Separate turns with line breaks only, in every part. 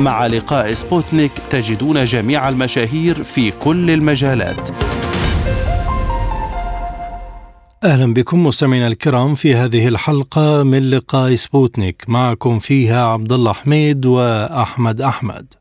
مع لقاء سبوتنيك تجدون جميع المشاهير في كل المجالات.
أهلا بكم مستمعينا الكرام في هذه الحلقة من لقاء سبوتنيك. معكم فيها عبد الله حميد وأحمد أحمد.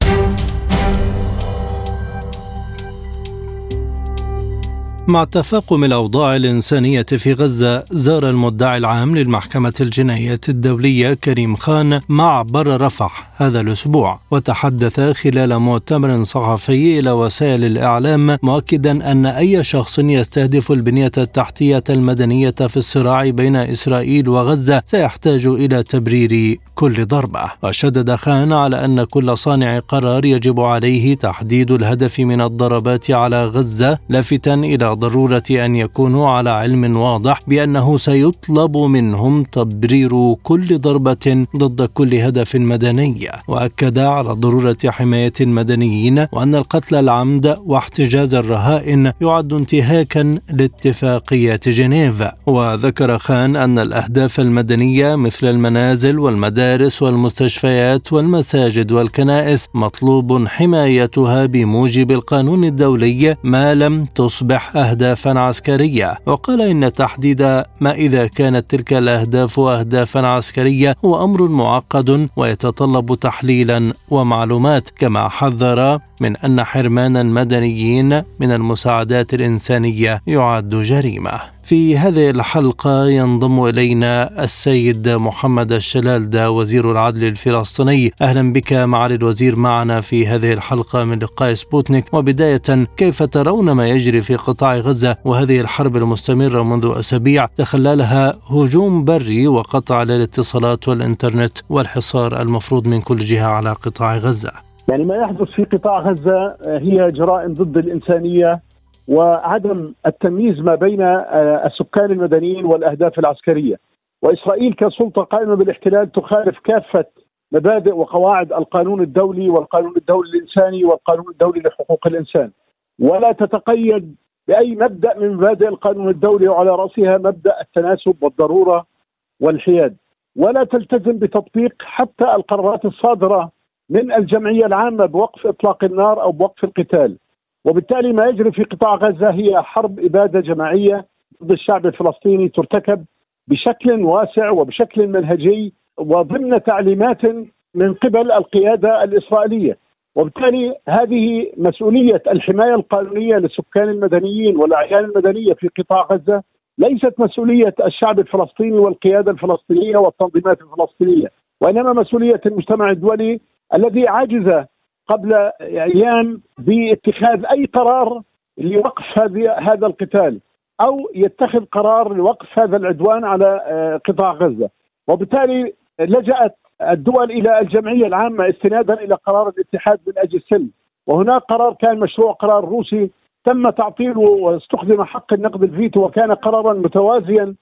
مع تفاقم الأوضاع الإنسانية في غزة زار المدعي العام للمحكمة الجنائية الدولية كريم خان معبر رفح هذا الأسبوع. وتحدث خلال مؤتمر صحفي إلى وسائل الإعلام مؤكدا أن أي شخص يستهدف البنية التحتية المدنية في الصراع بين إسرائيل وغزة سيحتاج إلى تبرير كل ضربة. وشدد خان على أن كل صانع قرار يجب عليه تحديد الهدف من الضربات على غزة لافتا إلى ضرورة أن يكونوا على علم واضح بأنه سيطلب منهم تبرير كل ضربة ضد كل هدف مدني. وأكد على ضرورة حماية المدنيين وأن القتل العمد واحتجاز الرهائن يعد انتهاكا لاتفاقية جنيف. وذكر خان أن الأهداف المدنية مثل المنازل والمدارس والمستشفيات والمساجد والكنائس مطلوب حمايتها بموجب القانون الدولي ما لم تصبح أهدافا عسكرية. وقال إن تحديد ما إذا كانت تلك الأهداف أهدافا عسكرية هو أمر معقد ويتطلب تحليلا ومعلومات كما حذر من أن حرمان المدنيين من المساعدات الإنسانية يعد جريمة. في هذه الحلقة ينضم إلينا السيد محمد الشلالدة وزير العدل الفلسطيني. أهلا بك معالي الوزير معنا في هذه الحلقة من لقاء سبوتنيك. وبداية كيف ترون ما يجري في قطاع غزة وهذه الحرب المستمرة منذ أسابيع؟ تخللها هجوم بري وقطع للاتصالات والإنترنت والحصار المفروض من كل جهة على قطاع غزة.
يعني ما يحدث في قطاع غزة هي جرائم ضد الإنسانية وعدم التمييز ما بين آه، السكان المدنيين والأهداف العسكرية. وإسرائيل كسلطة قائمة بالاحتلال تخالف كافة مبادئ وقواعد القانون الدولي والقانون الدولي الإنساني والقانون الدولي لحقوق الإنسان. ولا تتقيد بأي مبدأ من مبادئ القانون الدولي وعلى رأسها مبدأ التناسب والضرورة والحياد. ولا تلتزم بتطبيق حتى القرارات الصادرة من الجمعية العامة بوقف إطلاق النار أو بوقف القتال. وبالتالي ما يجري في قطاع غزة هي حرب إبادة جماعية ضد الشعب الفلسطيني ترتكب بشكل واسع وبشكل منهجي وضمن تعليمات من قبل القيادة الإسرائيلية. وبالتالي هذه مسؤولية الحماية القانونية للسكان المدنيين والأعيان المدنية في قطاع غزة ليست مسؤولية الشعب الفلسطيني والقيادة الفلسطينية والتنظيمات الفلسطينية وإنما مسؤولية المجتمع الدولي الذي عجز قبل أيام باتخاذ أي قرار لوقف هذا القتال أو يتخذ قرار لوقف هذا العدوان على آه، قطاع غزة. وبالتالي لجأت الدول إلى الجمعية العامة استنادا إلى قرار الاتحاد من أجل السلم. وهناك قرار كان مشروع قرار روسي تم تعطيله واستخدم حق النقد الفيتو وكان قرارا متوازيا.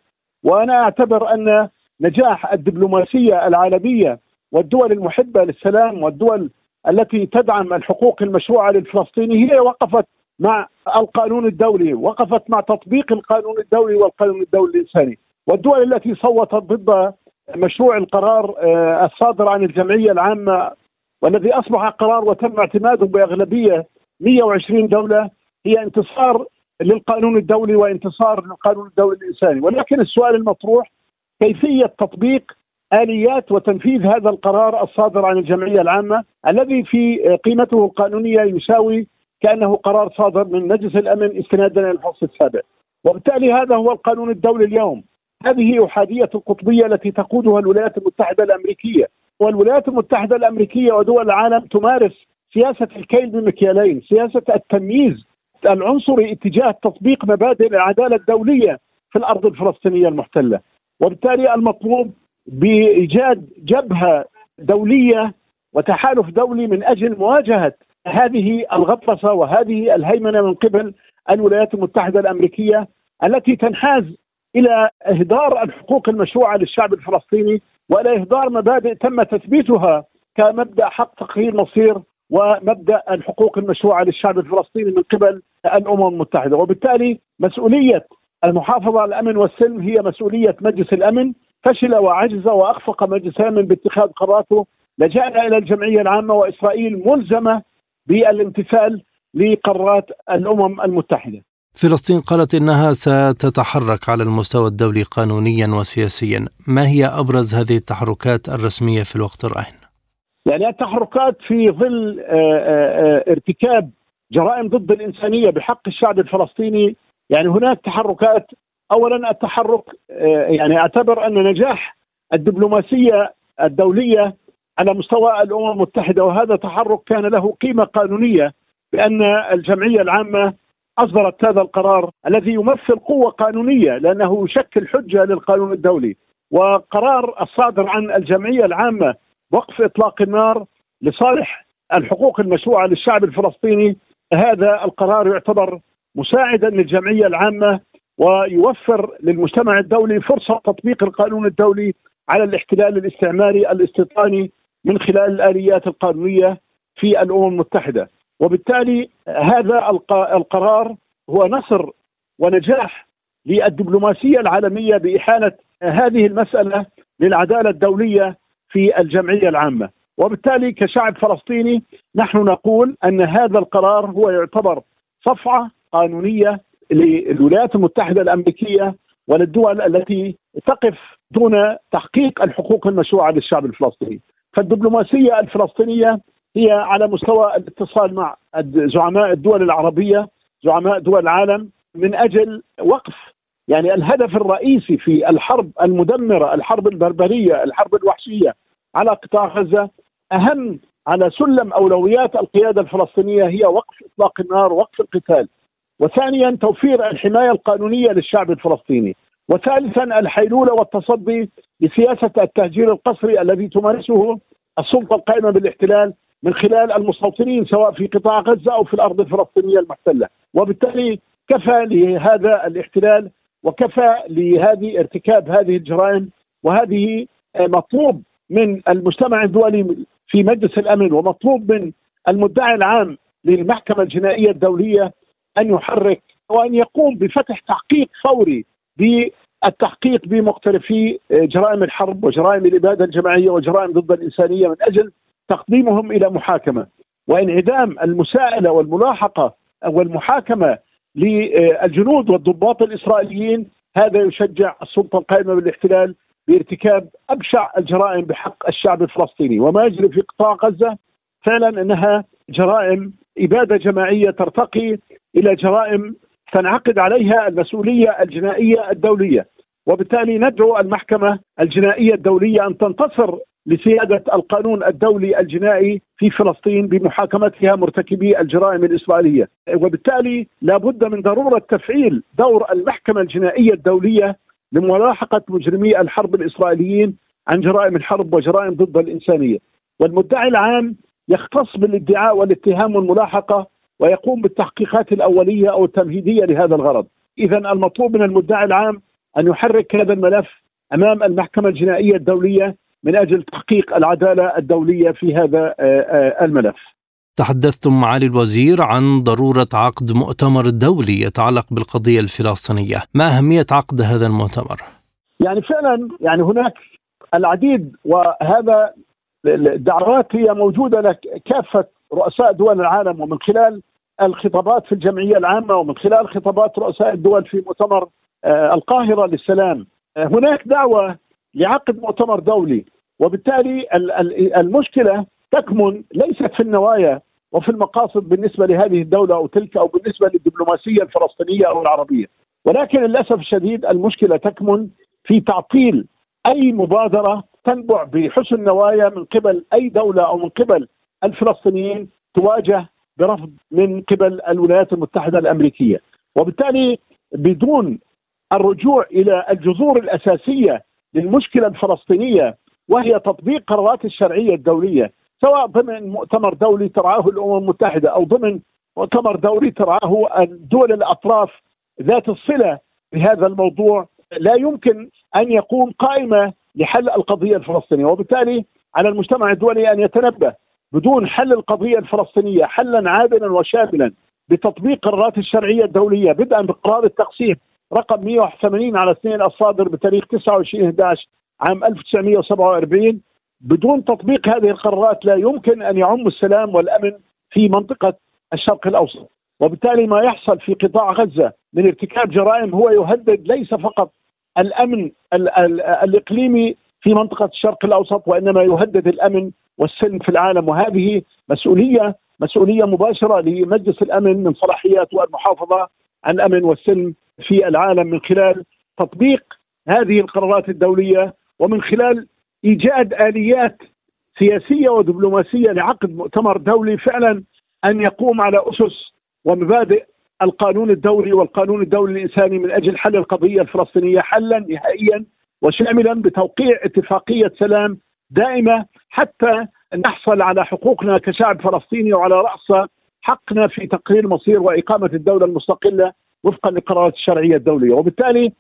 وأنا أعتبر أن نجاح الدبلوماسية العالمية والدول المحبة للسلام والدول التي تدعم الحقوق المشروعة للفلسطيني هي وقفت مع القانون الدولي، وقفت مع تطبيق القانون الدولي والقانون الدولي الإنساني، والدول التي صوتت ضد مشروع القرار آه، الصادر عن الجمعية العامة والذي أصبح قرار وتم اعتماده بأغلبية 120 دولة هي انتصار للقانون الدولي وانتصار للقانون الدولي الإنساني، ولكن السؤال المطروح كيفية تطبيق آليات وتنفيذ هذا القرار الصادر عن الجمعية العامة الذي في قيمته القانونيه يساوي كأنه قرار صادر من مجلس الأمن استنادا إلى الفصل السابع. وبالتالي هذا هو القانون الدولي اليوم. هذه إحادية القطبية التي تقودها الولايات المتحدة الأمريكية. والولايات المتحدة الأمريكية ودول العالم تمارس سياسة الكيل بمكيالين سياسة التمييز العنصري اتجاه تطبيق مبادئ العدالة الدولية في الأرض الفلسطينية المحتلة. وبالتالي المطلوب بإيجاد جبهة دولية وتحالف دولي من أجل مواجهة هذه الغطرسه وهذه الهيمنة من قبل الولايات المتحدة الأمريكية التي تنحاز إلى إهدار الحقوق المشروعة للشعب الفلسطيني وإلى إهدار مبادئ تم تثبيتها كمبدأ حق تقرير مصير ومبدأ الحقوق المشروعة للشعب الفلسطيني من قبل الأمم المتحدة، وبالتالي مسؤولية المحافظة على الأمن والسلم هي مسؤولية مجلس الأمن، فشل وعجز وأخفق مجلس الامن باتخاذ قراراته، لجأنا إلى الجمعية العامة وإسرائيل ملزمة بالامتثال لقرارات الأمم المتحدة.
فلسطين قالت إنها ستتحرك على المستوى الدولي قانونيا وسياسيا، ما هي أبرز هذه التحركات الرسمية في الوقت الراهن؟
يعني التحركات في ظل آه، آه، آه، ارتكاب جرائم ضد الإنسانية بحق الشعب الفلسطيني يعني هناك تحركات اولا التحرك يعني أعتبر أن نجاح الدبلوماسية الدولية على مستوى الأمم المتحدة وهذا تحرك كان له قيمة قانونية بأن الجمعية العامة أصدرت هذا القرار الذي يمثل قوة قانونية لأنه يشكل حجة للقانون الدولي. وقرار الصادر عن الجمعية العامة وقف إطلاق النار لصالح الحقوق المشروعة للشعب الفلسطيني هذا القرار يعتبر مساعدا للجمعية العامة ويوفر للمجتمع الدولي فرصة تطبيق القانون الدولي على الاحتلال الاستعماري الاستيطاني من خلال الآليات القانونية في الأمم المتحدة. وبالتالي هذا القرار هو نصر ونجاح للدبلوماسية العالمية بإحالة هذه المسألة للعدالة الدولية في الجمعية العامة. وبالتالي كشعب فلسطيني نحن نقول أن هذا القرار هو يعتبر صفعة قانونية للولايات المتحدة الأمريكية وللدول التي تقف دون تحقيق الحقوق المشروعة للشعب الفلسطيني فالدبلوماسية الفلسطينية هي على مستوى الاتصال مع زعماء الدول العربية زعماء دول العالم من أجل وقف يعني الهدف الرئيسي في الحرب المدمرة، الحرب البربرية، الحرب الوحشية على قطاع غزة أهم على سلم أولويات القيادة الفلسطينية هي وقف إطلاق النار، وقف القتال. وثانيا توفير الحماية القانونية للشعب الفلسطيني. وثالثا الحيلولة والتصدي لسياسة التهجير القسري الذي تمارسه السلطة القائمة بالاحتلال من خلال المستوطنين سواء في قطاع غزة أو في الأرض الفلسطينية المحتلة، وبالتالي كفى لهذا الاحتلال وكفى لهذه ارتكاب هذه الجرائم وهذه آه، مطلوب من المجتمع الدولي في مجلس الأمن ومطلوب من المدعي العام للمحكمة الجنائية الدولية أن يحرك وأن يقوم بفتح تحقيق فوري بالتحقيق بمقترفي جرائم الحرب وجرائم الإبادة الجماعية وجرائم ضد الإنسانية من أجل تقديمهم إلى محاكمة. وانعدام المساءلة والملاحقة والمحاكمة للجنود والضباط الإسرائيليين هذا يشجع السلطة القائمة بالاحتلال بارتكاب أبشع الجرائم بحق الشعب الفلسطيني. وما يجري في قطاع غزة فعلا إنها جرائم إبادة جماعية ترتقي إلى جرائم تنعقد عليها المسؤولية الجنائية الدولية وبالتالي ندعو المحكمة الجنائية الدولية أن تنتصر لسيادة القانون الدولي الجنائي في فلسطين بمحاكمتها مرتكبي الجرائم الإسرائيلية، وبالتالي لابد من ضرورة تفعيل دور المحكمة الجنائية الدولية لملاحقة مجرمي الحرب الإسرائيليين عن جرائم الحرب وجرائم ضد الإنسانية. والمدعي العام يختص بالادعاء والاتهام والملاحقة ويقوم بالتحقيقات الأولية أو التمهيدية لهذا الغرض. اذا المطلوب من المدعي العام أن يحرك هذا الملف أمام المحكمة الجنائية الدولية من أجل تحقيق العدالة الدولية في هذا آه، آه، الملف.
تحدثتم معالي الوزير عن ضرورة عقد مؤتمر دولي يتعلق بالقضية الفلسطينية، ما أهمية عقد هذا المؤتمر؟
يعني فعلا يعني هناك العديد وهذا الدعوات هي موجودة لك كافة رؤساء دول العالم ومن خلال الخطابات في الجمعية العامة ومن خلال خطابات رؤساء الدول في مؤتمر آه، القاهرة للسلام. هناك دعوة لعقد مؤتمر دولي وبالتالي المشكلة تكمن ليست في النوايا وفي المقاصد بالنسبة لهذه الدولة أو تلك أو بالنسبة للدبلوماسية الفلسطينية أو العربية. ولكن للأسف الشديد المشكلة تكمن في تعطيل أي مبادرة تنبع بحسن نوايا من قبل أي دولة أو من قبل الفلسطينيين تواجه برفض من قبل الولايات المتحدة الأمريكية. وبالتالي بدون الرجوع إلى الجذور الأساسية للمشكلة الفلسطينية وهي تطبيق قرارات الشرعية الدولية سواء ضمن مؤتمر دولي ترعاه الأمم المتحدة أو ضمن مؤتمر دولي ترعاه الدول الأطراف ذات الصلة بهذا الموضوع لا يمكن أن يكون قائمة لحل القضية الفلسطينية. وبالتالي على المجتمع الدولي أن يتنبه بدون حل القضية الفلسطينية حلا عادلا وشاملا بتطبيق قرارات الشرعية الدولية بدءا بقرار التقسيم رقم 181 على اثنين الصادر بتاريخ 29 11 عام 1947 بدون تطبيق هذه القرارات لا يمكن أن يعم السلام والأمن في منطقة الشرق الأوسط. وبالتالي ما يحصل في قطاع غزة من ارتكاب جرائم هو يهدد ليس فقط الأمن ال ال الإقليمي في منطقة الشرق الأوسط وإنما يهدد الأمن والسلم في العالم. وهذه مسؤولية مسؤولية مباشرة لمجلس الأمن من صلاحياته المحافظه عن الأمن والسلم في العالم من خلال تطبيق هذه القرارات الدولية ومن خلال إيجاد آليات سياسية ودبلوماسية لعقد مؤتمر دولي فعلا أن يقوم على أسس ومبادئ القانون الدولي والقانون الدولي الإنساني من أجل حل القضية الفلسطينية حلا نهائيا وشاملا بتوقيع اتفاقية سلام دائمة حتى نحصل على حقوقنا كشعب فلسطيني وعلى رأس حقنا في تقرير مصير وإقامة الدولة المستقلة وفقا للقرارات الشرعية الدولية. وبالتالي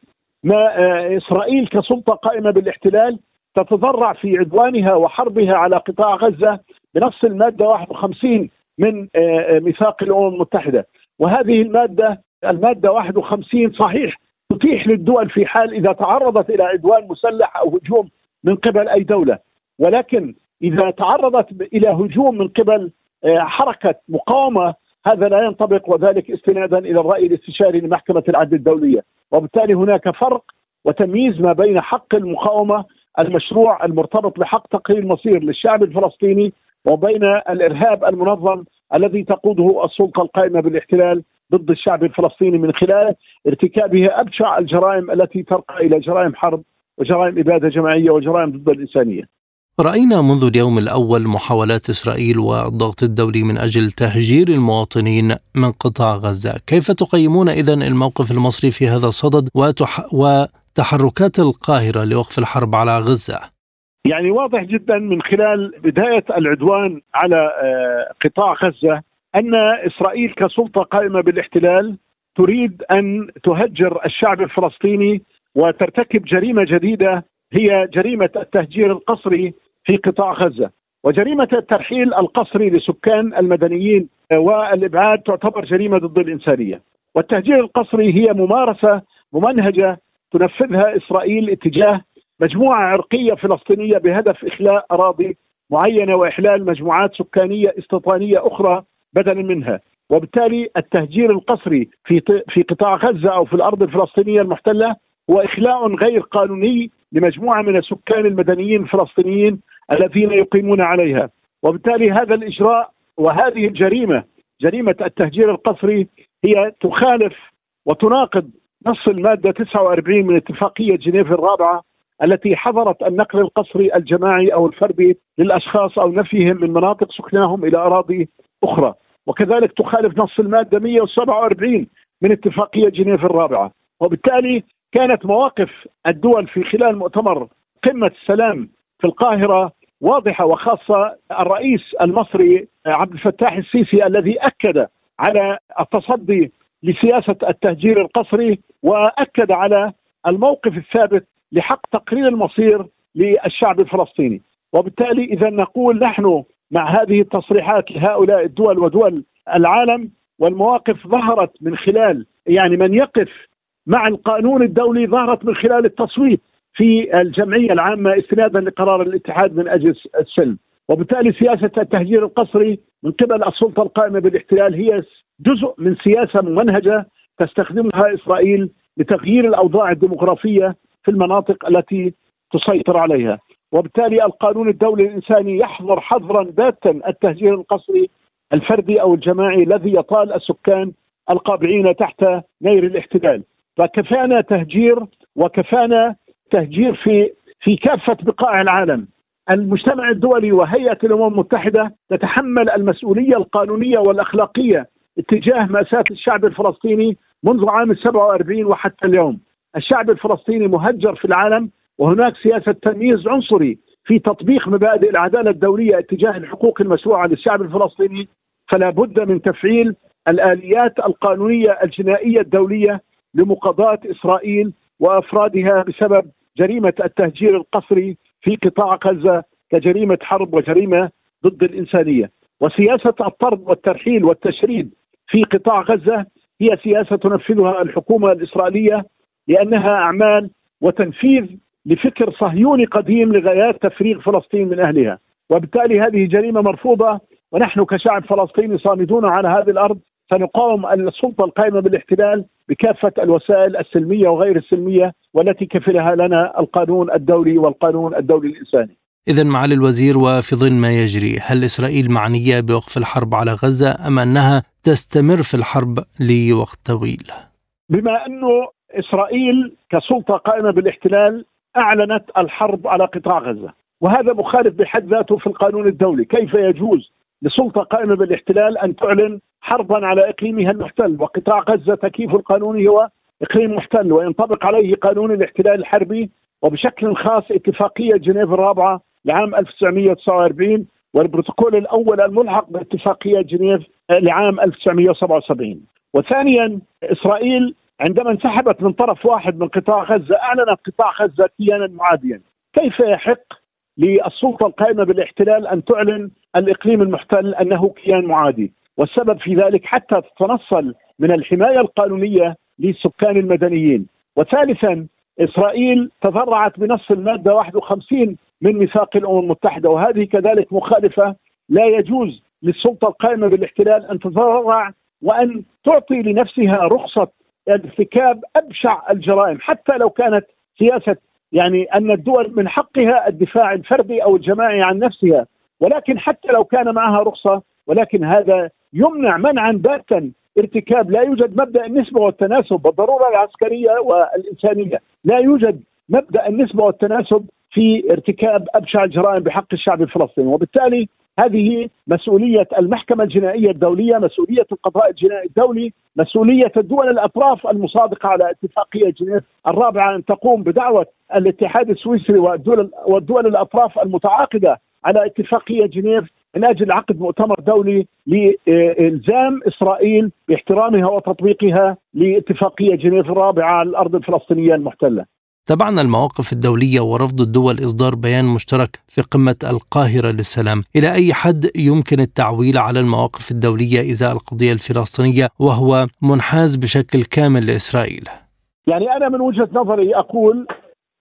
ما آه، إسرائيل كسلطة قائمة بالاحتلال تتضرع في عدوانها وحربها على قطاع غزة بنص المادة 51 من آه، آه، ميثاق الأمم المتحدة. وهذه المادة المادة 51 صحيح تتيح للدول في حال إذا تعرضت إلى عدوان مسلح أو هجوم من قبل أي دولة. ولكن إذا تعرضت إلى هجوم من قبل آه، حركة مقاومة هذا لا ينطبق وذلك استنادا إلى الرأي الاستشاري لمحكمة العدل الدولية. وبالتالي هناك فرق وتمييز ما بين حق المقاومة المشروع المرتبط بحق تقرير المصير للشعب الفلسطيني وبين الإرهاب المنظم الذي تقوده السلطة القائمة بالاحتلال ضد الشعب الفلسطيني من خلال ارتكابه أبشع الجرائم التي ترقى إلى جرائم حرب وجرائم إبادة جماعية وجرائم ضد الإنسانية.
رأينا منذ اليوم الأول محاولات إسرائيل والضغط الدولي من أجل تهجير المواطنين من قطاع غزة، كيف تقيمون اذا الموقف المصري في هذا الصدد وتح... وتحركات القاهرة لوقف الحرب على غزة؟
يعني واضح جدا من خلال بداية العدوان على آه، قطاع غزة أن إسرائيل كسلطة قائمة بالاحتلال تريد أن تهجر الشعب الفلسطيني وترتكب جريمة جديدة هي جريمة التهجير القسري في قطاع غزة. وجريمة الترحيل القسري لسكان المدنيين والإبعاد تعتبر جريمة ضد الإنسانية. والتهجير القسري هي ممارسة ممنهجة تنفذها إسرائيل اتجاه مجموعة عرقية فلسطينية بهدف إخلاء أراضي معينة وإحلال مجموعات سكانية استيطانيه أخرى بدلا منها. وبالتالي التهجير القسري في في قطاع غزة أو في الأرض الفلسطينية المحتلة هو إخلاء غير قانوني لمجموعة من السكان المدنيين الفلسطينيين الذين يقيمون عليها. وبالتالي هذا الإجراء وهذه الجريمة جريمة التهجير القسري هي تخالف وتناقض نص المادة 49 من اتفاقية جنيف الرابعة التي حظرت النقل القسري الجماعي أو الفردي للأشخاص أو نفيهم من مناطق سكناهم إلى أراضي أخرى. وكذلك تخالف نص المادة 147 من اتفاقية جنيف الرابعة. وبالتالي كانت مواقف الدول في خلال مؤتمر قمة السلام في القاهرة واضحة وخاصة الرئيس المصري عبد الفتاح السيسي الذي أكد على التصدي لسياسة التهجير القسري وأكد على الموقف الثابت لحق تقرير المصير للشعب الفلسطيني. وبالتالي إذا نقول نحن مع هذه التصريحات لهؤلاء الدول ودول العالم والمواقف ظهرت من خلال يعني من يقف مع القانون الدولي ظهرت من خلال التصويت في الجمعية العامة استنادا لقرار الاتحاد من أجل السلم. وبالتالي سياسة التهجير القسري من قبل السلطة القائمة بالاحتلال هي جزء من سياسة ممنهجه تستخدمها إسرائيل لتغيير الأوضاع الديمغرافيه في المناطق التي تسيطر عليها. وبالتالي القانون الدولي الإنساني يحظر حظرا باتا التهجير القسري الفردي أو الجماعي الذي يطال السكان القابعين تحت نير الاحتلال. فكفانا تهجير وكفانا تهجير في في كافة بقاع العالم. المجتمع الدولي وهيئة الأمم المتحدة تتحمل المسؤولية القانونية والأخلاقية اتجاه مأساة الشعب الفلسطيني منذ عام 47 وحتى اليوم. الشعب الفلسطيني مهجر في العالم وهناك سياسة تمييز عنصري في تطبيق مبادئ العدالة الدولية اتجاه الحقوق المشروعة للشعب الفلسطيني. فلا بد من تفعيل الآليات القانونية الجنائية الدولية لمقاضاة إسرائيل وأفرادها بسبب جريمة التهجير القسري في قطاع غزة كجريمة حرب وجريمة ضد الإنسانية. وسياسة الطرد والترحيل والتشريد في قطاع غزة هي سياسة تنفذها الحكومة الإسرائيلية لأنها أعمال وتنفيذ لفكر صهيوني قديم لغايات تفريغ فلسطين من أهلها، وبالتالي هذه جريمة مرفوضة ونحن كشعب فلسطيني صامدون على هذه الأرض سنقاوم السلطة القائمة بالاحتلال بكافة الوسائل السلمية وغير السلمية والتي كفلها لنا القانون الدولي والقانون الدولي الإنساني.
إذا معالي الوزير وفي ظل ما يجري هل إسرائيل معنية بوقف الحرب على غزة أم أنها تستمر في الحرب لوقت طويل؟
بما أنه إسرائيل كسلطة قائمة بالاحتلال أعلنت الحرب على قطاع غزة. وهذا مخالف بحد ذاته في القانون الدولي. كيف يجوز لسلطة قائمة بالاحتلال أن تعلن حربا على إقليمها المحتل؟ وقطاع غزة تكييف القانوني هو إقليم محتل وينطبق عليه قانون الاحتلال الحربي. وبشكل خاص اتفاقية جنيف الرابعة لعام 1949 والبروتوكول الأول الملحق باتفاقية جنيف لعام 1977 وثانيا إسرائيل عندما انسحبت من طرف واحد من قطاع غزة أعلنت قطاع غزة كيانا معاديا. كيف يحق للسلطة القائمة بالاحتلال أن تعلن الإقليم المحتل أنه كيان معادي؟ والسبب في ذلك حتى تتنصل من الحماية القانونية للسكان المدنيين. وثالثا إسرائيل تذرعت بنص المادة 51 من ميثاق الأمم المتحدة وهذه كذلك مخالفة لا يجوز للسلطة القائمة بالاحتلال أن تتذرع وأن تعطي لنفسها رخصة ارتكاب أبشع الجرائم حتى لو كانت سياسة يعني أن الدول من حقها الدفاع الفردي أو الجماعي عن نفسها. ولكن حتى لو كان معها رخصة ولكن هذا يمنع منعا باتا ارتكاب لا يوجد مبدأ النسبة والتناسب بالضرورة العسكرية والإنسانية. لا يوجد مبدأ النسبة والتناسب في ارتكاب أبشع الجرائم بحق الشعب الفلسطيني. وبالتالي هذه مسؤولية المحكمة الجنائية الدولية، مسؤولية القضاء الجنائي الدولي، مسؤولية الدول الأطراف المصادقة على اتفاقية جنيف الرابعة أن تقوم بدعوة الاتحاد السويسري والدول والدول الأطراف المتعاقدة على اتفاقية جنيف من أجل عقد مؤتمر دولي لإلزام إسرائيل باحترامها وتطبيقها لاتفاقية جنيف الرابعة على الأرض الفلسطينية المحتلة.
تابعنا المواقف الدولية ورفض الدول إصدار بيان مشترك في قمة القاهرة للسلام. إلى أي حد يمكن التعويل على المواقف الدولية إزاء القضية الفلسطينية وهو منحاز بشكل كامل لإسرائيل؟
يعني أنا من وجهة نظري أقول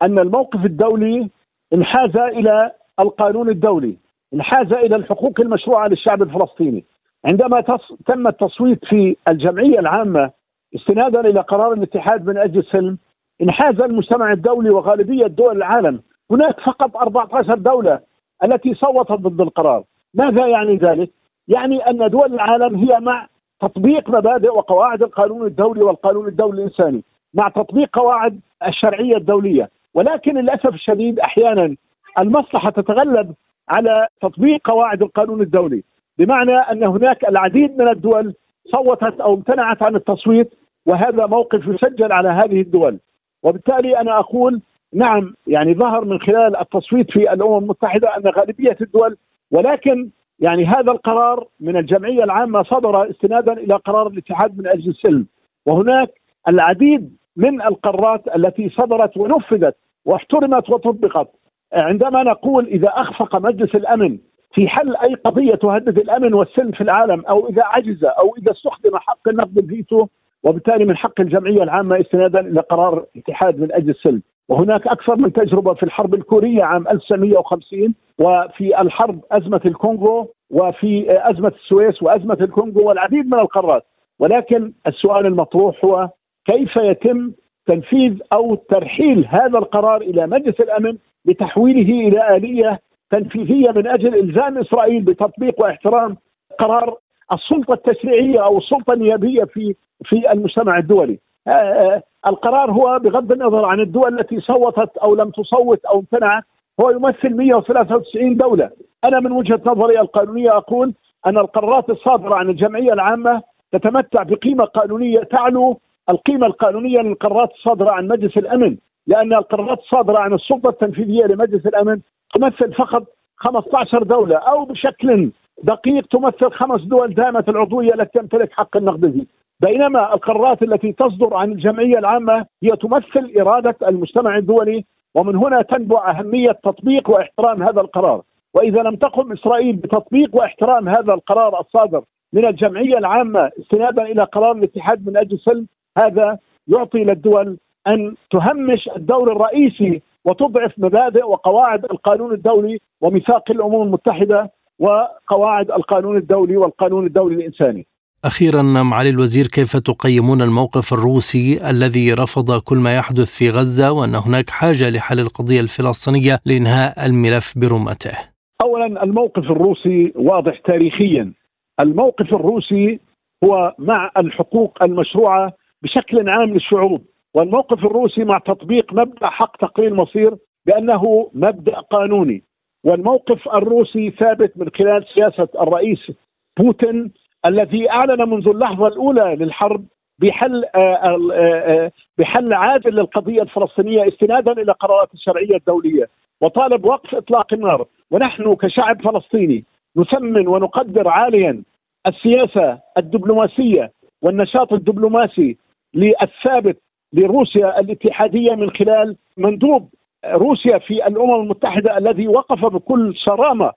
أن الموقف الدولي انحاز إلى القانون الدولي انحاز إلى الحقوق المشروعة للشعب الفلسطيني. عندما تم التصويت في الجمعية العامة استنادا إلى قرار الاتحاد من أجل السلم انحاز المجتمع الدولي وغالبية دول العالم. هناك فقط 14 دولة التي صوتت ضد القرار. ماذا يعني ذلك؟ يعني أن دول العالم هي مع تطبيق مبادئ وقواعد القانون الدولي والقانون الدولي الإنساني مع تطبيق قواعد الشرعية الدولية. ولكن للأسف الشديد أحيانا المصلحة تتغلب على تطبيق قواعد القانون الدولي. بمعنى أن هناك العديد من الدول صوتت أو امتنعت عن التصويت وهذا موقف يسجل على هذه الدول. وبالتالي أنا أقول نعم يعني ظهر من خلال التصويت في الأمم المتحدة أن غالبية الدول ولكن يعني هذا القرار من الجمعية العامة صدر استنادا إلى قرار الاتحاد من أجل السلم. وهناك العديد من القرارات التي صدرت ونفذت واحترمت وطبقت. عندما نقول إذا أخفق مجلس الأمن في حل أي قضية تهدد الأمن والسلم في العالم أو إذا عجز أو إذا استخدم حق النقد الفيتو وبالتالي من حق الجمعية العامة استنادا إلى قرار الاتحاد من أجل السلم. وهناك أكثر من تجربة في الحرب الكورية عام 1950 وفي الحرب أزمة الكونغو وفي أزمة السويس وأزمة الكونغو والعديد من القارات. ولكن السؤال المطروح هو كيف يتم تنفيذ أو ترحيل هذا القرار إلى مجلس الأمن لتحويله إلى آلية تنفيذية من أجل إلزام إسرائيل بتطبيق واحترام قرار السلطة التشريعية أو السلطة النيابية في في المجتمع الدولي. آه، آه، القرار هو بغض النظر عن الدول التي صوتت أو لم تصوت أو امتنعت هو يمثل 193 دولة. أنا من وجهة نظري القانونية أقول أن القرارات الصادرة عن الجمعية العامة تتمتع بقيمة قانونية تعلو القيمة القانونية للقرارات الصادرة عن مجلس الأمن لأن القرارات الصادرة عن السلطة التنفيذية لمجلس الأمن تمثل فقط 15 دولة أو بشكل دقيق تمثل خمس دول دائمة العضوية التي تمتلك حق النقد بينما القرارات التي تصدر عن الجمعية العامة هي تمثل إرادة المجتمع الدولي ومن هنا تنبع أهمية تطبيق واحترام هذا القرار. وإذا لم تقم إسرائيل بتطبيق واحترام هذا القرار الصادر من الجمعية العامة استنادا إلى قرار الاتحاد من أجل سلم هذا يعطي للدول أن تهمش الدور الرئيسي وتضعف مبادئ وقواعد القانون الدولي وميثاق الأمم المتحدة وقواعد القانون الدولي والقانون الدولي الإنساني.
أخيرا معالي الوزير كيف تقيمون الموقف الروسي الذي رفض كل ما يحدث في غزة وأن هناك حاجة لحل القضية الفلسطينية لإنهاء الملف برمته؟
أولا الموقف الروسي واضح تاريخيا. الموقف الروسي هو مع الحقوق المشروعة بشكل عام للشعوب. والموقف الروسي مع تطبيق مبدأ حق تقرير المصير بأنه مبدأ قانوني. والموقف الروسي ثابت من خلال سياسة الرئيس بوتين الذي أعلن منذ اللحظة الأولى للحرب بحل آه، آه، آه، بحل عادل للقضية الفلسطينية استنادا إلى قرارات الشرعية الدولية. وطالب وقف إطلاق النار. ونحن كشعب فلسطيني نثمن ونقدر عاليا السياسة الدبلوماسية والنشاط الدبلوماسي للثابت لروسيا الاتحادية من خلال مندوب روسيا في الأمم المتحدة الذي وقف بكل صرامة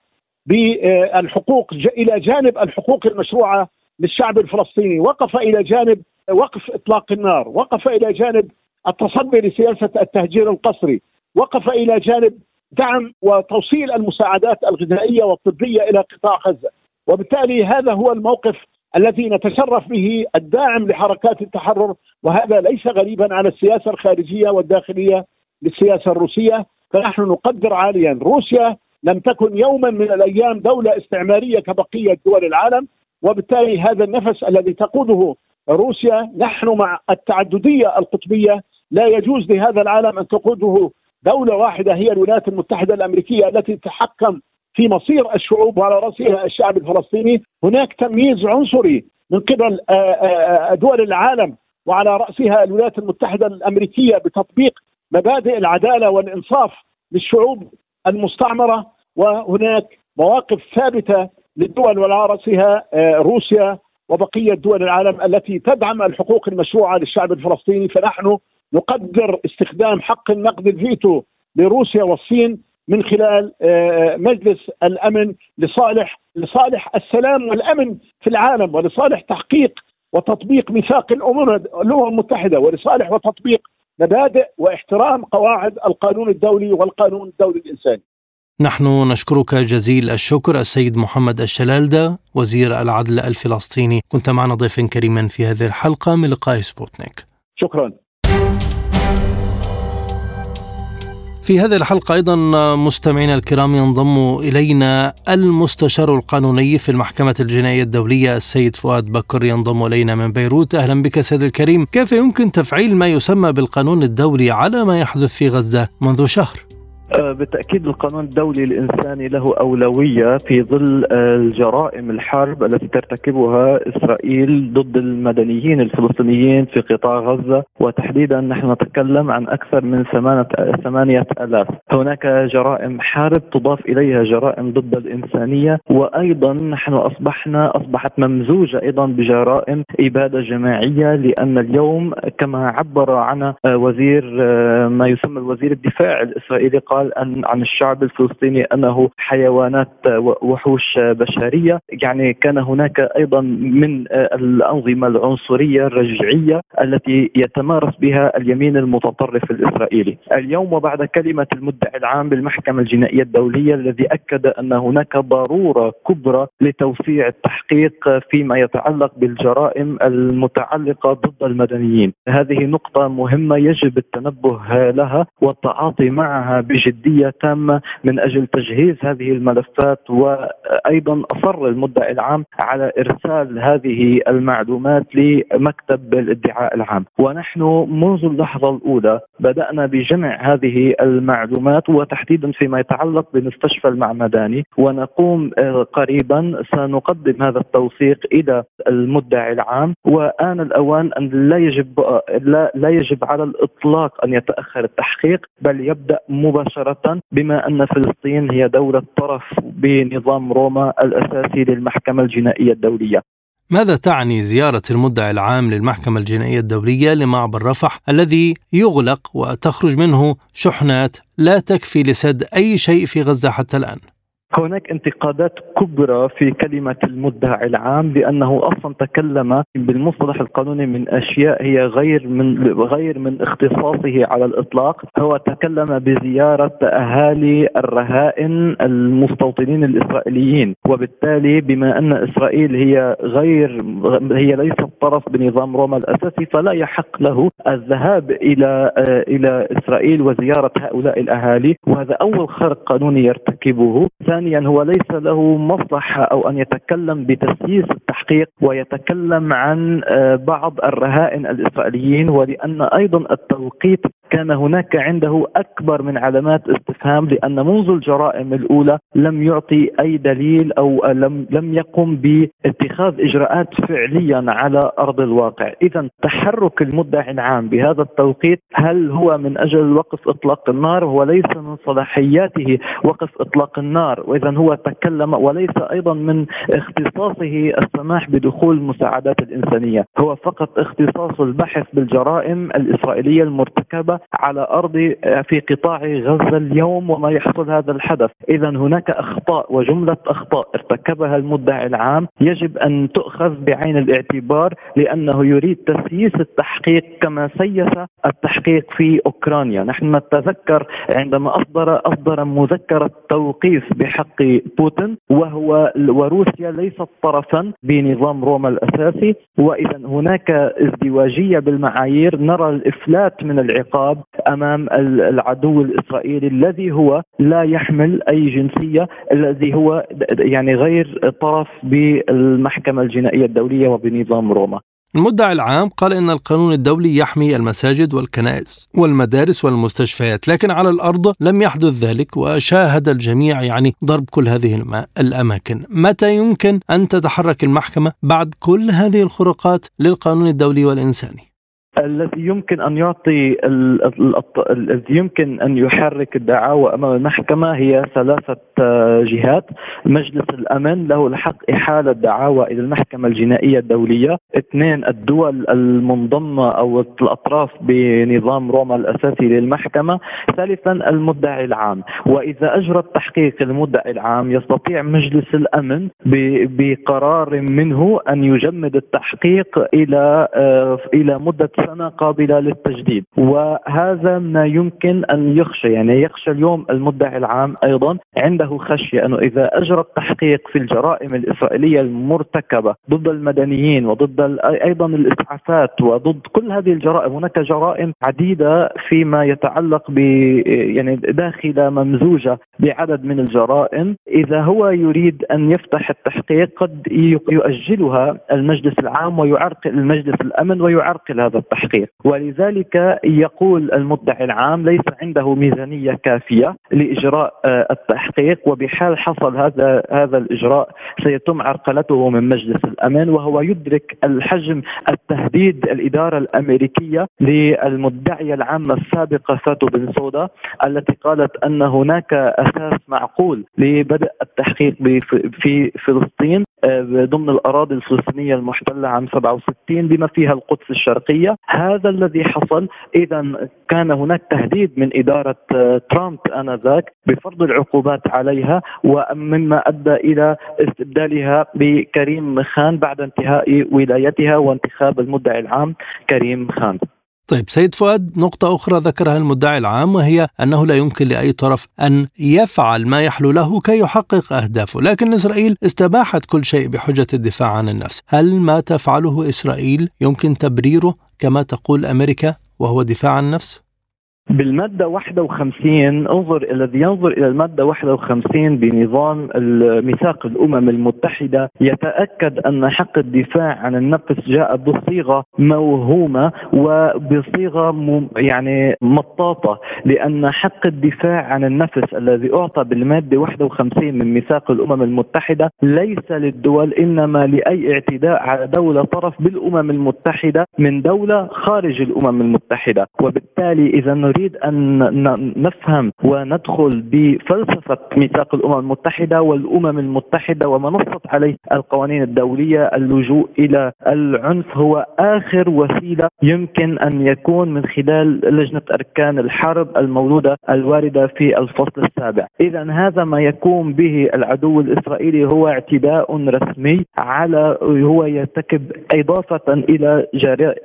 بالحقوق إلى جانب الحقوق المشروعة للشعب الفلسطيني، وقف إلى جانب وقف إطلاق النار، وقف إلى جانب التصدي لسياسة التهجير القسري، وقف إلى جانب دعم وتوصيل المساعدات الغذائية والطبية إلى قطاع غزة، وبالتالي هذا هو الموقف الذي نتشرف به الداعم لحركات التحرر وهذا ليس غريبا على السياسة الخارجية والداخلية للسياسه الروسية فنحن نقدر عاليا. روسيا لم تكن يوما من الأيام دولة استعمارية كبقية دول العالم وبالتالي هذا النفس الذي تقوده روسيا نحن مع التعددية القطبية لا يجوز لهذا العالم أن تقوده دولة واحدة هي الولايات المتحدة الأمريكية التي تتحكم في مصير الشعوب وعلى رأسها الشعب الفلسطيني، هناك تمييز عنصري من قبل آه، آه، آه، دول العالم وعلى رأسها الولايات المتحدة الأمريكية بتطبيق مبادئ العدالة والإنصاف للشعوب المستعمرة وهناك مواقف ثابتة للدول وعلى رأسها آه، روسيا وبقية دول العالم التي تدعم الحقوق المشروعة للشعب الفلسطيني. فنحن نقدر استخدام حق النقد الفيتو لروسيا والصين من خلال آه، مجلس الأمن لصالح لصالح السلام والأمن في العالم ولصالح تحقيق وتطبيق ميثاق الأمم المتحدة ولصالح وتطبيق مبادئ واحترام قواعد القانون الدولي والقانون الدولي الإنساني.
نحن نشكرك جزيل الشكر السيد محمد الشلالدة وزير العدل الفلسطيني. كنت معنا ضيفا كريما في هذه الحلقة من لقاء سبوتنيك.
شكرا.
في هذه الحلقة أيضا مستمعينا الكرام ينضم إلينا المستشار القانوني في المحكمة الجنائية الدولية السيد فؤاد بكر ينضم إلينا من بيروت أهلا بك سيد الكريم كيف يمكن تفعيل ما يسمى بالقانون الدولي على ما يحدث في غزة منذ شهر؟
آه، بالتأكيد القانون الدولي الإنساني له أولوية في ظل آه، الجرائم الحرب التي ترتكبها إسرائيل ضد المدنيين الفلسطينيين في قطاع غزة. وتحديدا نحن نتكلم عن أكثر من ثمانية آلاف. هناك جرائم حرب تضاف إليها جرائم ضد الإنسانية. وأيضا نحن أصبحنا أصبحت ممزوجة أيضا بجرائم إبادة جماعية لأن اليوم كما عبر عنها آه، وزير ما يسمى الوزير الدفاع الإسرائيلي قال قال أن عن الشعب الفلسطيني أنه حيوانات وحوش بشرية. يعني كان هناك أيضا من الأنظمة العنصرية الرجعية التي يتمارس بها اليمين المتطرف الإسرائيلي. اليوم وبعد كلمة المدعي العام بالمحكمة الجنائية الدولية الذي أكد أن هناك ضرورة كبرى لتوسيع التحقيق فيما يتعلق بالجرائم المتعلقة ضد المدنيين. هذه نقطة مهمة يجب التنبه لها والتعاطي معها بجد بجديه تامه من أجل تجهيز هذه الملفات وأيضا أصر المدعي العام على إرسال هذه المعلومات لمكتب الادعاء العام. ونحن منذ اللحظة الأولى بدأنا بجمع هذه المعلومات وتحديدا فيما يتعلق بمستشفى المعمداني. ونقوم آه، قريبا سنقدم هذا التوثيق إلى المدعي العام. وآن الأوان أن لا يجب لا, لا يجب على الإطلاق أن يتأخر التحقيق بل يبدأ مباشرة مباشرة بما أن فلسطين هي دولة طرف بنظام روما الأساسي للمحكمة الجنائية الدولية.
ماذا تعني زيارة المدعي العام للمحكمة الجنائية الدولية لمعبر رفح الذي يغلق وتخرج منه شحنات لا تكفي لسد أي شيء في غزة حتى الآن؟
هناك انتقادات كبرى في كلمة المدعي العام لأنه أصلا تكلم بالمصطلح القانوني من أشياء هي غير من غير من اختصاصه على الإطلاق. هو تكلم بزيارة أهالي الرهائن المستوطنين الإسرائيليين وبالتالي بما أن إسرائيل هي غير هي ليست طرف بنظام روما الأساسي فلا يحق له الذهاب إلى إلى إسرائيل وزيارة هؤلاء الأهالي وهذا أول خرق قانوني يرتكبه. ثانيا هو ليس له مصلحة أو أن يتكلم بتسييس التحقيق ويتكلم عن آه، بعض الرهائن الإسرائيليين ولأن أيضا التوقيت كان هناك عنده أكبر من علامات استفهام لأن منذ الجرائم الأولى لم يعطي أي دليل أو لم لم يقم باتخاذ إجراءات فعليا على أرض الواقع. إذا تحرك المدعي العام بهذا التوقيت هل هو من أجل وقف إطلاق النار؟ هو ليس من صلاحياته وقف إطلاق النار. واذا هو تكلم وليس أيضا من اختصاصه السماح بدخول المساعدات الإنسانية، هو فقط اختصاص البحث بالجرائم الإسرائيلية على أرض في قطاع غزة اليوم وما يحصل هذا الحدث، اذا هناك أخطاء وجملة أخطاء ارتكبها المدعي العام. يجب أن تؤخذ بعين الاعتبار لأنه يريد تسييس التحقيق كما سيس التحقيق في أوكرانيا، نحن نتذكر عندما أصدر أصدر مذكره توقيف بحق بوتين وهو وروسيا ليست طرفا بنظام روما الأساسي. واذا هناك ازدواجية بالمعايير. نرى الإفلات من العقاب. أمام العدو الإسرائيلي الذي هو لا يحمل أي جنسية الذي هو يعني غير طرف بالمحكمة الجنائية الدولية وبنظام روما.
المدعي العام قال إن القانون الدولي يحمي المساجد والكنائس والمدارس والمستشفيات لكن على الأرض لم يحدث ذلك وشاهد الجميع يعني ضرب كل هذه الأماكن. متى يمكن أن تتحرك المحكمة بعد كل هذه الخروقات للقانون الدولي والإنساني؟
الذي يمكن أن يعطي الذي يمكن أن يحرك الدعاوى أمام المحكمة هي ثلاثة آه، جهات. مجلس الأمن له الحق إحالة دعاوى إلى المحكمة الجنائية الدولية. اثنين الدول المنضمة أو الأطراف بنظام روما الأساسي للمحكمة. ثالثا المدعي العام. وإذا أجرى التحقيق المدعي العام يستطيع مجلس الأمن بقرار منه أن يجمد التحقيق إلى آه، إلى مدة سنة قابلة للتجديد. وهذا ما يمكن أن يخشى يعني يخشى اليوم المدعي العام أيضا عنده خشية أنه إذا أجرى التحقيق في الجرائم الإسرائيلية المرتكبة ضد المدنيين وضد أيضا الإسعافات وضد كل هذه الجرائم هناك جرائم عديدة فيما يتعلق ب يعني داخله ممزوجة بعدد من الجرائم. إذا هو يريد أن يفتح التحقيق قد يؤجلها المجلس العام ويعرقل المجلس الأمن ويعرقل هذا التحقيق. ولذلك يقول المدعي العام ليس عنده ميزانية كافية لإجراء آه، التحقيق وبحال حصل هذا هذا الإجراء سيتم عرقلته من مجلس الأمن وهو يدرك الحجم التهديد الإدارة الأمريكية للمدعيه العامه السابقه فاتو بن سودا التي قالت أن هناك أساس معقول لبدء التحقيق في فلسطين آه، ضمن الأراضي الفلسطينية المحتلة عام 67 بما فيها القدس الشرقية. هذا الذي حصل. اذا كان هناك تهديد من إدارة آه، ترامب آنذاك بفرض العقوبات عليها ومما أدى إلى استبدالها بكريم خان بعد انتهاء ولايتها وانتخاب المدعي العام كريم خان.
طيب سيد فؤاد نقطة أخرى ذكرها المدعي العام وهي أنه لا يمكن لأي طرف أن يفعل ما يحلو له كي يحقق أهدافه لكن إسرائيل استباحت كل شيء بحجة الدفاع عن النفس هل ما تفعله إسرائيل يمكن تبريره كما تقول أمريكا وهو دفاع عن النفس؟
بالمادة 51 انظر الذي ينظر إلى المادة 51 بنظام ميثاق الأمم المتحدة يتأكد أن حق الدفاع عن النفس جاء بصيغة موهومة وبصيغة يعني مطاطة لأن حق الدفاع عن النفس الذي أعطى بالمادة 51 من ميثاق الأمم المتحدة ليس للدول إنما لأي اعتداء على دولة طرف بالأمم المتحدة من دولة خارج الأمم المتحدة. وبالتالي إذا نريد أن نفهم وندخل بفلسفة ميثاق الأمم المتحدة والأمم المتحدة وما نصت عليه القوانين الدولية. اللجوء إلى العنف هو آخر وسيلة يمكن أن يكون من خلال لجنة أركان الحرب المولودة الواردة في الفصل السابع، اذا هذا ما يقوم به العدو الإسرائيلي هو اعتداء رسمي على هو يرتكب إضافة إلى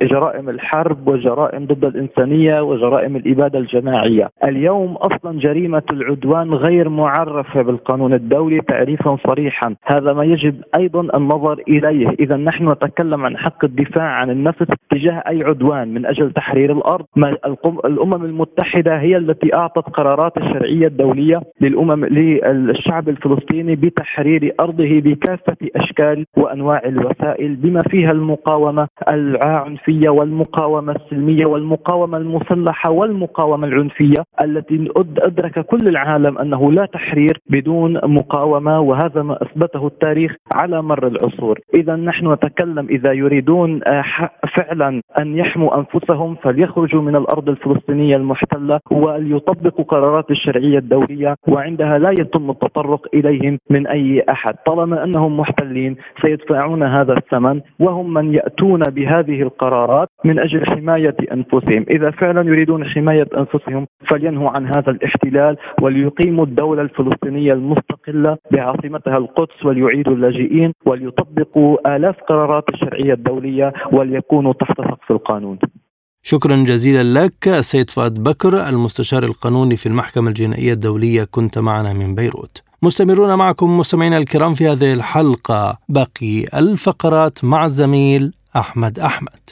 جرائم الحرب وجرائم ضد الإنسانية وجرائم الاباده الجماعية، اليوم أصلا جريمة العدوان غير معرفة بالقانون الدولي تعريفا صريحا، هذا ما يجب أيضا النظر إليه، اذا نحن نتكلم عن حق الدفاع عن النفس تجاه أي عدوان من أجل تحرير الأرض، ما الأمم المتحدة هي التي أعطت قرارات الشرعية الدولية للأمم للشعب الفلسطيني بتحرير أرضه بكافة أشكال وأنواع الوسائل بما فيها المقاومة العنفية والمقاومة السلمية والمقاومة المسلحة والمقاومه العنفية التي أدرك كل العالم أنه لا تحرير بدون مقاومة وهذا ما أثبته التاريخ على مر العصور، إذا نحن نتكلم إذا يريدون آه، فعلا أن يحموا أنفسهم فليخرجوا من الأرض الفلسطينية المحتلة وليطبقوا قرارات الشرعية الدوليه وعندها لا يتم التطرق إليهم من أي أحد، طالما أنهم محتلين سيدفعون هذا الثمن وهم من يأتون بهذه القرارات من أجل حماية أنفسهم، إذا فعلا يريدون حماية أنفسهم فلينهوا عن هذا الاحتلال وليقيموا الدولة الفلسطينية المستقلة بعاصمتها القدس وليعيدوا اللاجئين وليطبقوا آلاف قرارات الشرعية الدولية وليكونوا تحت سقف القانون.
شكرا جزيلا لك السيد فؤاد بكر المستشار القانوني في المحكمة الجنائية الدولية. كنت معنا من بيروت. مستمرون معكم مستمعينا الكرام في هذه الحلقة. باقي الفقرات مع الزميل أحمد أحمد.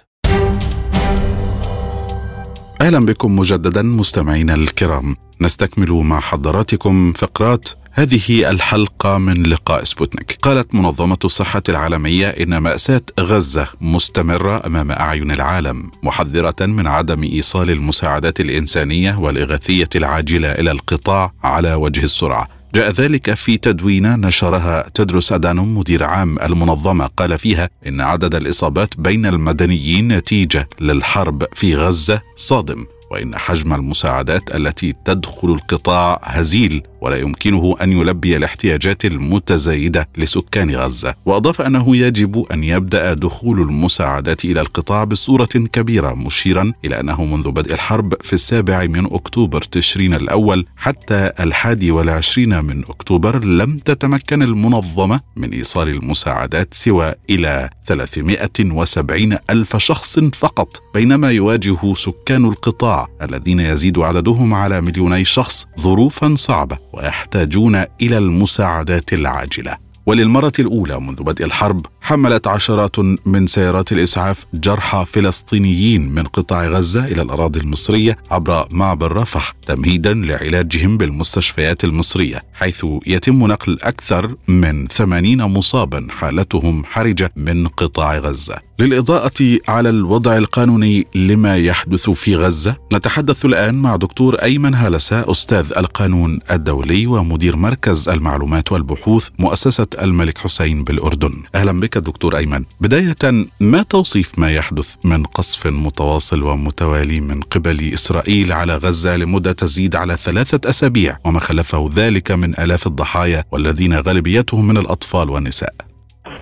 أهلا بكم مجددا مستمعينا الكرام. نستكمل مع حضراتكم فقرات هذه الحلقة من لقاء سبوتنيك. قالت منظمة الصحة العالمية إن مأساة غزة مستمرة أمام أعين العالم محذرة من عدم إيصال المساعدات الإنسانية والإغاثية العاجلة إلى القطاع على وجه السرعة. جاء ذلك في تدوينة نشرها تدرس أدانوم مدير عام المنظمة. قال فيها إن عدد الإصابات بين المدنيين نتيجة للحرب في غزة صادم وإن حجم المساعدات التي تدخل القطاع هزيل. ولا يمكنه أن يلبي الاحتياجات المتزايدة لسكان غزة. وأضاف أنه يجب أن يبدأ دخول المساعدات إلى القطاع بصورة كبيرة مشيرا إلى أنه منذ بدء الحرب في السابع من أكتوبر تشرين الأول حتى الحادي والعشرين من أكتوبر لم تتمكن المنظمة من إيصال المساعدات سوى إلى 370 ألف شخص فقط بينما يواجه سكان القطاع الذين يزيد عددهم على مليوني شخص ظروفا صعبة. ويحتاجون إلى المساعدات العاجلة. وللمرة الأولى منذ بدء الحرب حملت عشرات من سيارات الإسعاف جرحى فلسطينيين من قطاع غزة إلى الأراضي المصرية عبر معبر رفح تمهيدا لعلاجهم بالمستشفيات المصرية حيث يتم نقل أكثر من 80 مصابا حالتهم حرجة من قطاع غزة. للإضاءة على الوضع القانوني لما يحدث في غزة. نتحدث الآن مع دكتور أيمن هالسة أستاذ القانون الدولي ومدير مركز المعلومات والبحوث مؤسسة الملك حسين بالأردن. أهلا بك دكتور أيمن. بداية ما توصيف ما يحدث من قصف متواصل ومتوالي من قبل إسرائيل على غزة لمدة تزيد على ثلاثة أسابيع وما خلفه ذلك من آلاف الضحايا والذين غالبيتهم من الأطفال والنساء؟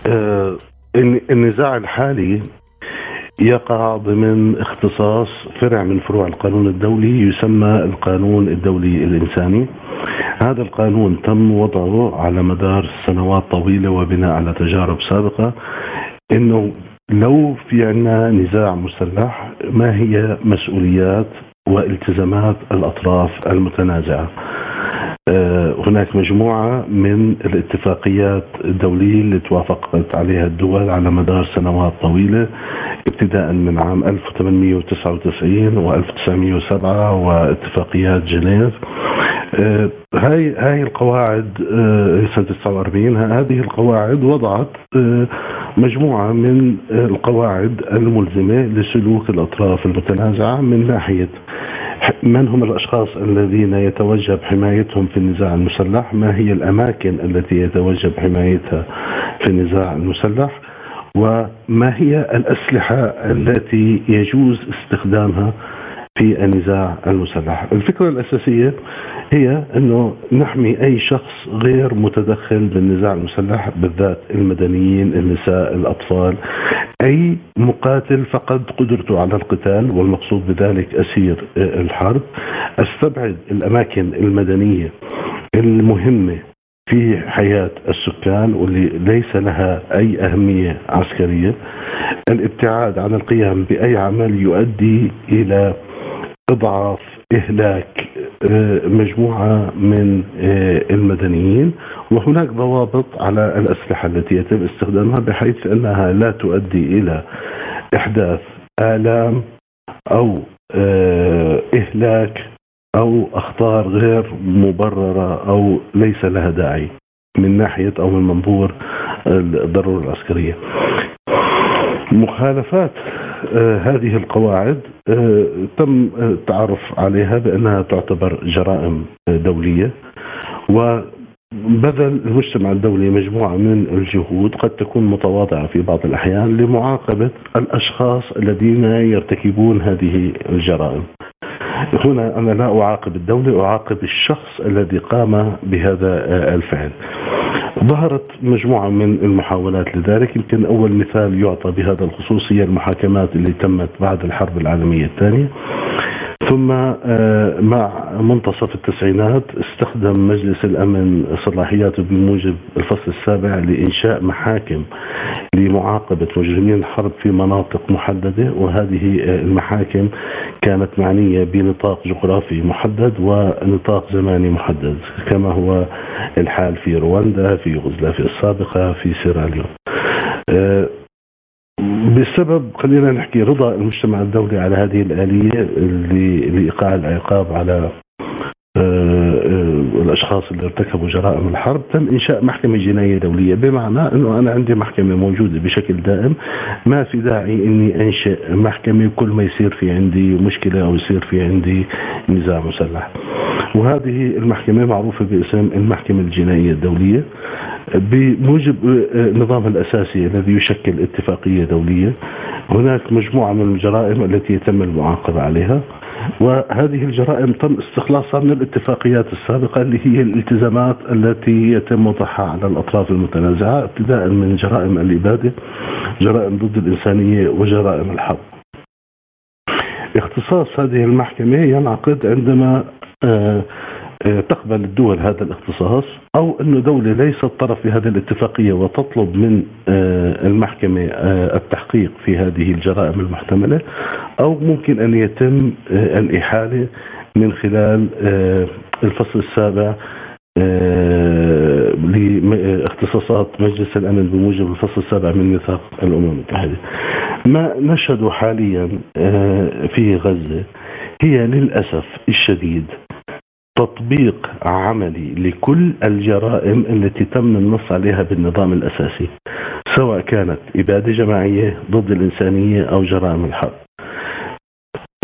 أه النزاع الحالي يقع ضمن اختصاص فرع من فروع القانون الدولي يسمى القانون الدولي الإنساني. هذا القانون تم وضعه على مدار سنوات طويلة وبناء على تجارب سابقة إنه لو في عندنا نزاع مسلح ما هي مسؤوليات والتزامات الأطراف المتنازعة. آه، هناك مجموعة من الاتفاقيات الدولية اللي توافقت عليها الدول على مدار سنوات طويلة ابتداء من عام 1899 و 1907 واتفاقيات جنيف. آه، هاي هاي القواعد آه، سنة 49 هذه القواعد وضعت مجموعة من القواعد الملزمة لسلوك الأطراف المتنازعة من ناحية من هم الأشخاص الذين يتوجب حمايتهم في النزاع المسلح؟ ما هي الأماكن التي يتوجب حمايتها في النزاع المسلح؟ وما هي الأسلحة التي يجوز استخدامها في النزاع المسلح. الفكرة الأساسية هي أنه نحمي أي شخص غير متدخل بالنزاع المسلح بالذات المدنيين النساء الأطفال. أي مقاتل فقد قدرته على القتال والمقصود بذلك أسير الحرب. أستبعد الأماكن المدنية المهمة في حياة السكان واللي ليس لها أي أهمية عسكرية. الابتعاد عن القيام بأي عمل يؤدي إلى أضعاف إهلاك آه، مجموعة من آه، المدنيين وهناك ضوابط على الأسلحة التي يتم استخدامها بحيث أنها لا تؤدي إلى إحداث آلام أو آه، إهلاك أو أخطار غير مبررة أو ليس لها داعي من ناحية أو من منظور الضرورة العسكرية. مخالفات هذه القواعد آه، تم التعرف عليها بأنها تعتبر جرائم دولية وبذل المجتمع الدولي مجموعة من الجهود قد تكون متواضعة في بعض الأحيان لمعاقبة الأشخاص الذين يرتكبون هذه الجرائم. هنا أنا لا أعاقب الدولة أعاقب الشخص الذي قام بهذا الفعل. ظهرت مجموعة من المحاولات لذلك. يمكن أول مثال يعطى بهذا الخصوص هي المحاكمات اللي تمت بعد الحرب العالمية الثانية. ثم آه، مع منتصف التسعينات استخدم مجلس الأمن صلاحياته بموجب الفصل السابع لإنشاء محاكم لمعاقبة مجرمين الحرب في مناطق محددة وهذه آه، المحاكم كانت معنية بنطاق جغرافي محدد ونطاق زماني محدد كما هو الحال في رواندا في يوغوسلافيا السابقة في سيراليون آه، بسبب خلينا نحكي رضا المجتمع الدولي على هذه الآلية لإيقاع العقاب على الاشخاص اللي ارتكبوا جرائم الحرب تم إنشاء محكمة جنائيه دولية بمعنى إنه أنا عندي محكمة موجودة بشكل دائم ما في داعي إني انشئ محكمة كل ما يصير في عندي مشكلة أو يصير في عندي نزاع مسلح. وهذه المحكمة معروفة باسم المحكمة الجنائيه الدولية بموجب نظامها الأساسي الذي يشكل اتفاقية دولية هناك مجموعة من الجرائم التي يتم المعاقبة عليها وهذه الجرائم تم استخلاصها من الاتفاقيات السابقة اللي هي الالتزامات التي يتم وضعها على الأطراف المتنازعة ابتداء من جرائم الإبادة جرائم ضد الإنسانية وجرائم الحرب. اختصاص هذه المحكمة ينعقد عندما آه، تقبل الدول هذا الاختصاص أو انه دولة ليست طرف في هذه الاتفاقية وتطلب من آه، المحكمة آه، التحقيق في هذه الجرائم المحتملة أو ممكن أن يتم الإحالة من خلال الفصل السابع لاختصاصات مجلس الأمن بموجب الفصل السابع من ميثاق الأمم المتحدة. ما نشهده حاليا في غزة هي للأسف الشديد تطبيق عملي لكل الجرائم التي تم النص عليها بالنظام الأساسي سواء كانت إبادة جماعية ضد الإنسانية أو جرائم الحرب.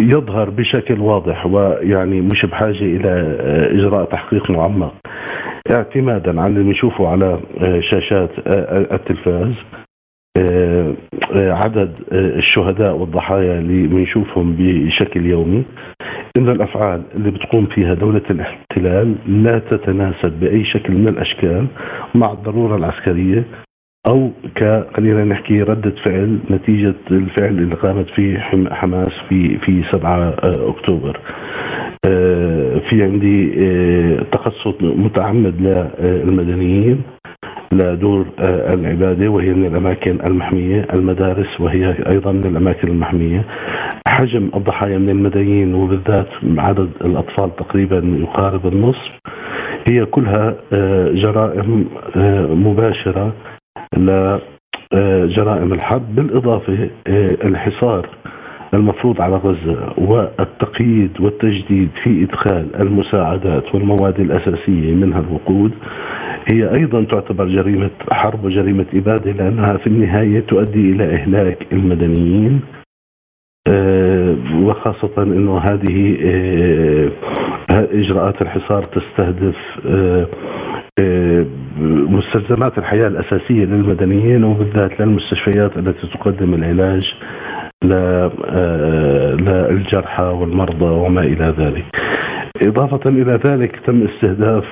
يظهر بشكل واضح ويعني مش بحاجة إلى إجراء تحقيق معمق اعتمادا على اللي بنشوفه على شاشات التلفاز عدد الشهداء والضحايا اللي بنشوفهم بشكل يومي إن الأفعال اللي بتقوم فيها دولة الاحتلال لا تتناسب بأي شكل من الأشكال مع الضرورة العسكرية أو ك خلينا نحكي ردة فعل نتيجة الفعل اللي قامت فيه حماس في في 7 أكتوبر. آه، في عندي آه، تقصد متعمد للمدنيين لدور آه، العبادة وهي من الأماكن المحمية، المدارس وهي أيضا من الأماكن المحمية. حجم الضحايا من المدنيين وبالذات عدد الأطفال تقريبا يقارب النصف هي كلها آه، جرائم آه، مباشرة لجرائم الحرب بالإضافة الحصار المفروض على غزه والتقييد والتجديد في إدخال المساعدات والمواد الأساسية منها الوقود هي أيضا تعتبر جريمة حرب وجريمة إبادة لأنها في النهاية تؤدي إلى إهلاك المدنيين. آه، وخاصة أنه هذه آه، إجراءات الحصار تستهدف آه، مستلزمات الحياة الأساسية للمدنيين وبالذات للمستشفيات التي تقدم العلاج. للجرحى والمرضى وما إلى ذلك. إضافة إلى ذلك تم استهداف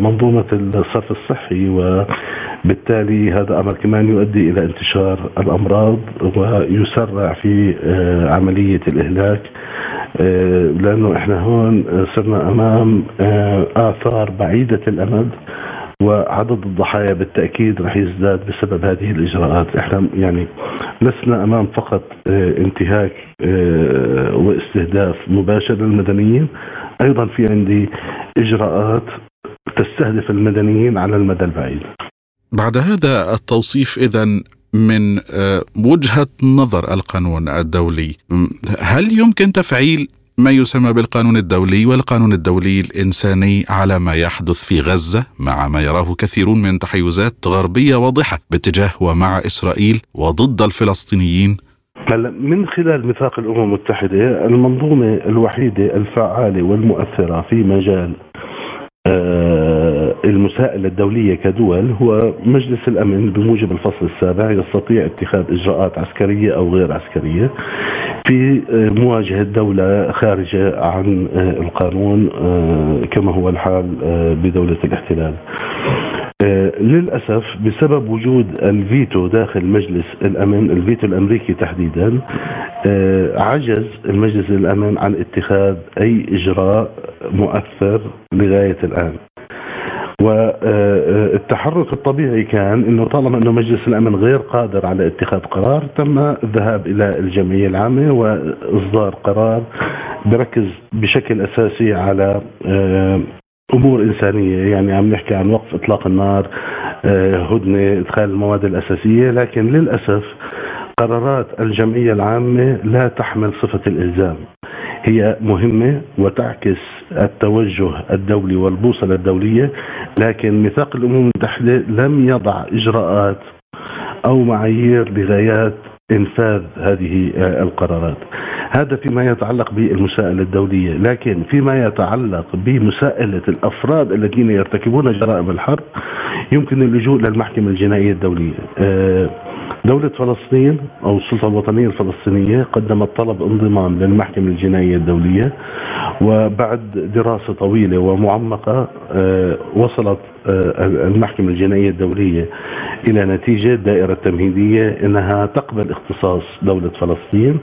منظومة الصرف الصحي وبالتالي هذا أمر كمان يؤدي إلى انتشار الأمراض ويسرع في عملية الإهلاك لأنه إحنا هون صرنا أمام آثار بعيدة الأمد وعدد الضحايا بالتأكيد رح يزداد بسبب هذه الإجراءات، إحنا يعني لسنا أمام فقط آه، انتهاك آه، واستهداف مباشر للمدنيين، أيضا في عندي إجراءات تستهدف المدنيين على المدى البعيد.
بعد هذا التوصيف اذا من آه، وجهة نظر القانون الدولي هل يمكن تفعيل ما يسمى بالقانون الدولي والقانون الدولي الإنساني على ما يحدث في غزة مع ما يراه كثيرون من تحيزات غربية واضحة باتجاه ومع إسرائيل وضد الفلسطينيين.
هلا من خلال ميثاق الأمم المتحدة المنظومة الوحيدة الفعالة والمؤثرة في مجال المساءلة الدولية كدول هو مجلس الأمن بموجب الفصل السابع يستطيع اتخاذ إجراءات عسكرية أو غير عسكرية في آه، مواجهة دولة خارجة عن آه، القانون كما هو الحال بدولة الاحتلال. للأسف بسبب وجود الفيتو داخل مجلس الأمن الفيتو الأمريكي تحديدا عجز المجلس الأمن عن اتخاذ أي إجراء مؤثر لغاية الآن. والتحرك الطبيعي كان إنه طالما إنه مجلس الأمن غير قادر على اتخاذ قرار تم الذهاب إلى الجمعية العامة وإصدار قرار بركز بشكل أساسي على آه، أمور إنسانية يعني عم نحكي عن وقف إطلاق النار آه، هدنة إدخال المواد الأساسية لكن للأسف قرارات الجمعية العامة لا تحمل صفة الإلزام هي مهمة وتعكس التوجه الدولي والبوصلة الدولية لكن ميثاق الأمم المتحدة لم يضع إجراءات أو معايير لغايات إنفاذ هذه القرارات. هذا فيما يتعلق بالمساءلة الدولية، لكن فيما يتعلق بمساءلة الأفراد الذين يرتكبون جرائم الحرب يمكن اللجوء للمحكمه الجنائية الدولية. آه، دولة فلسطين أو السلطة الوطنية الفلسطينية قدمت طلب انضمام للمحكمة الجنائية الدولية وبعد دراسة طويلة ومعمقة آه، وصلت آه، المحكمة الجنائية الدولية إلى نتيجة دائرة تمهيدية أنها تقبل اختصاص دولة فلسطين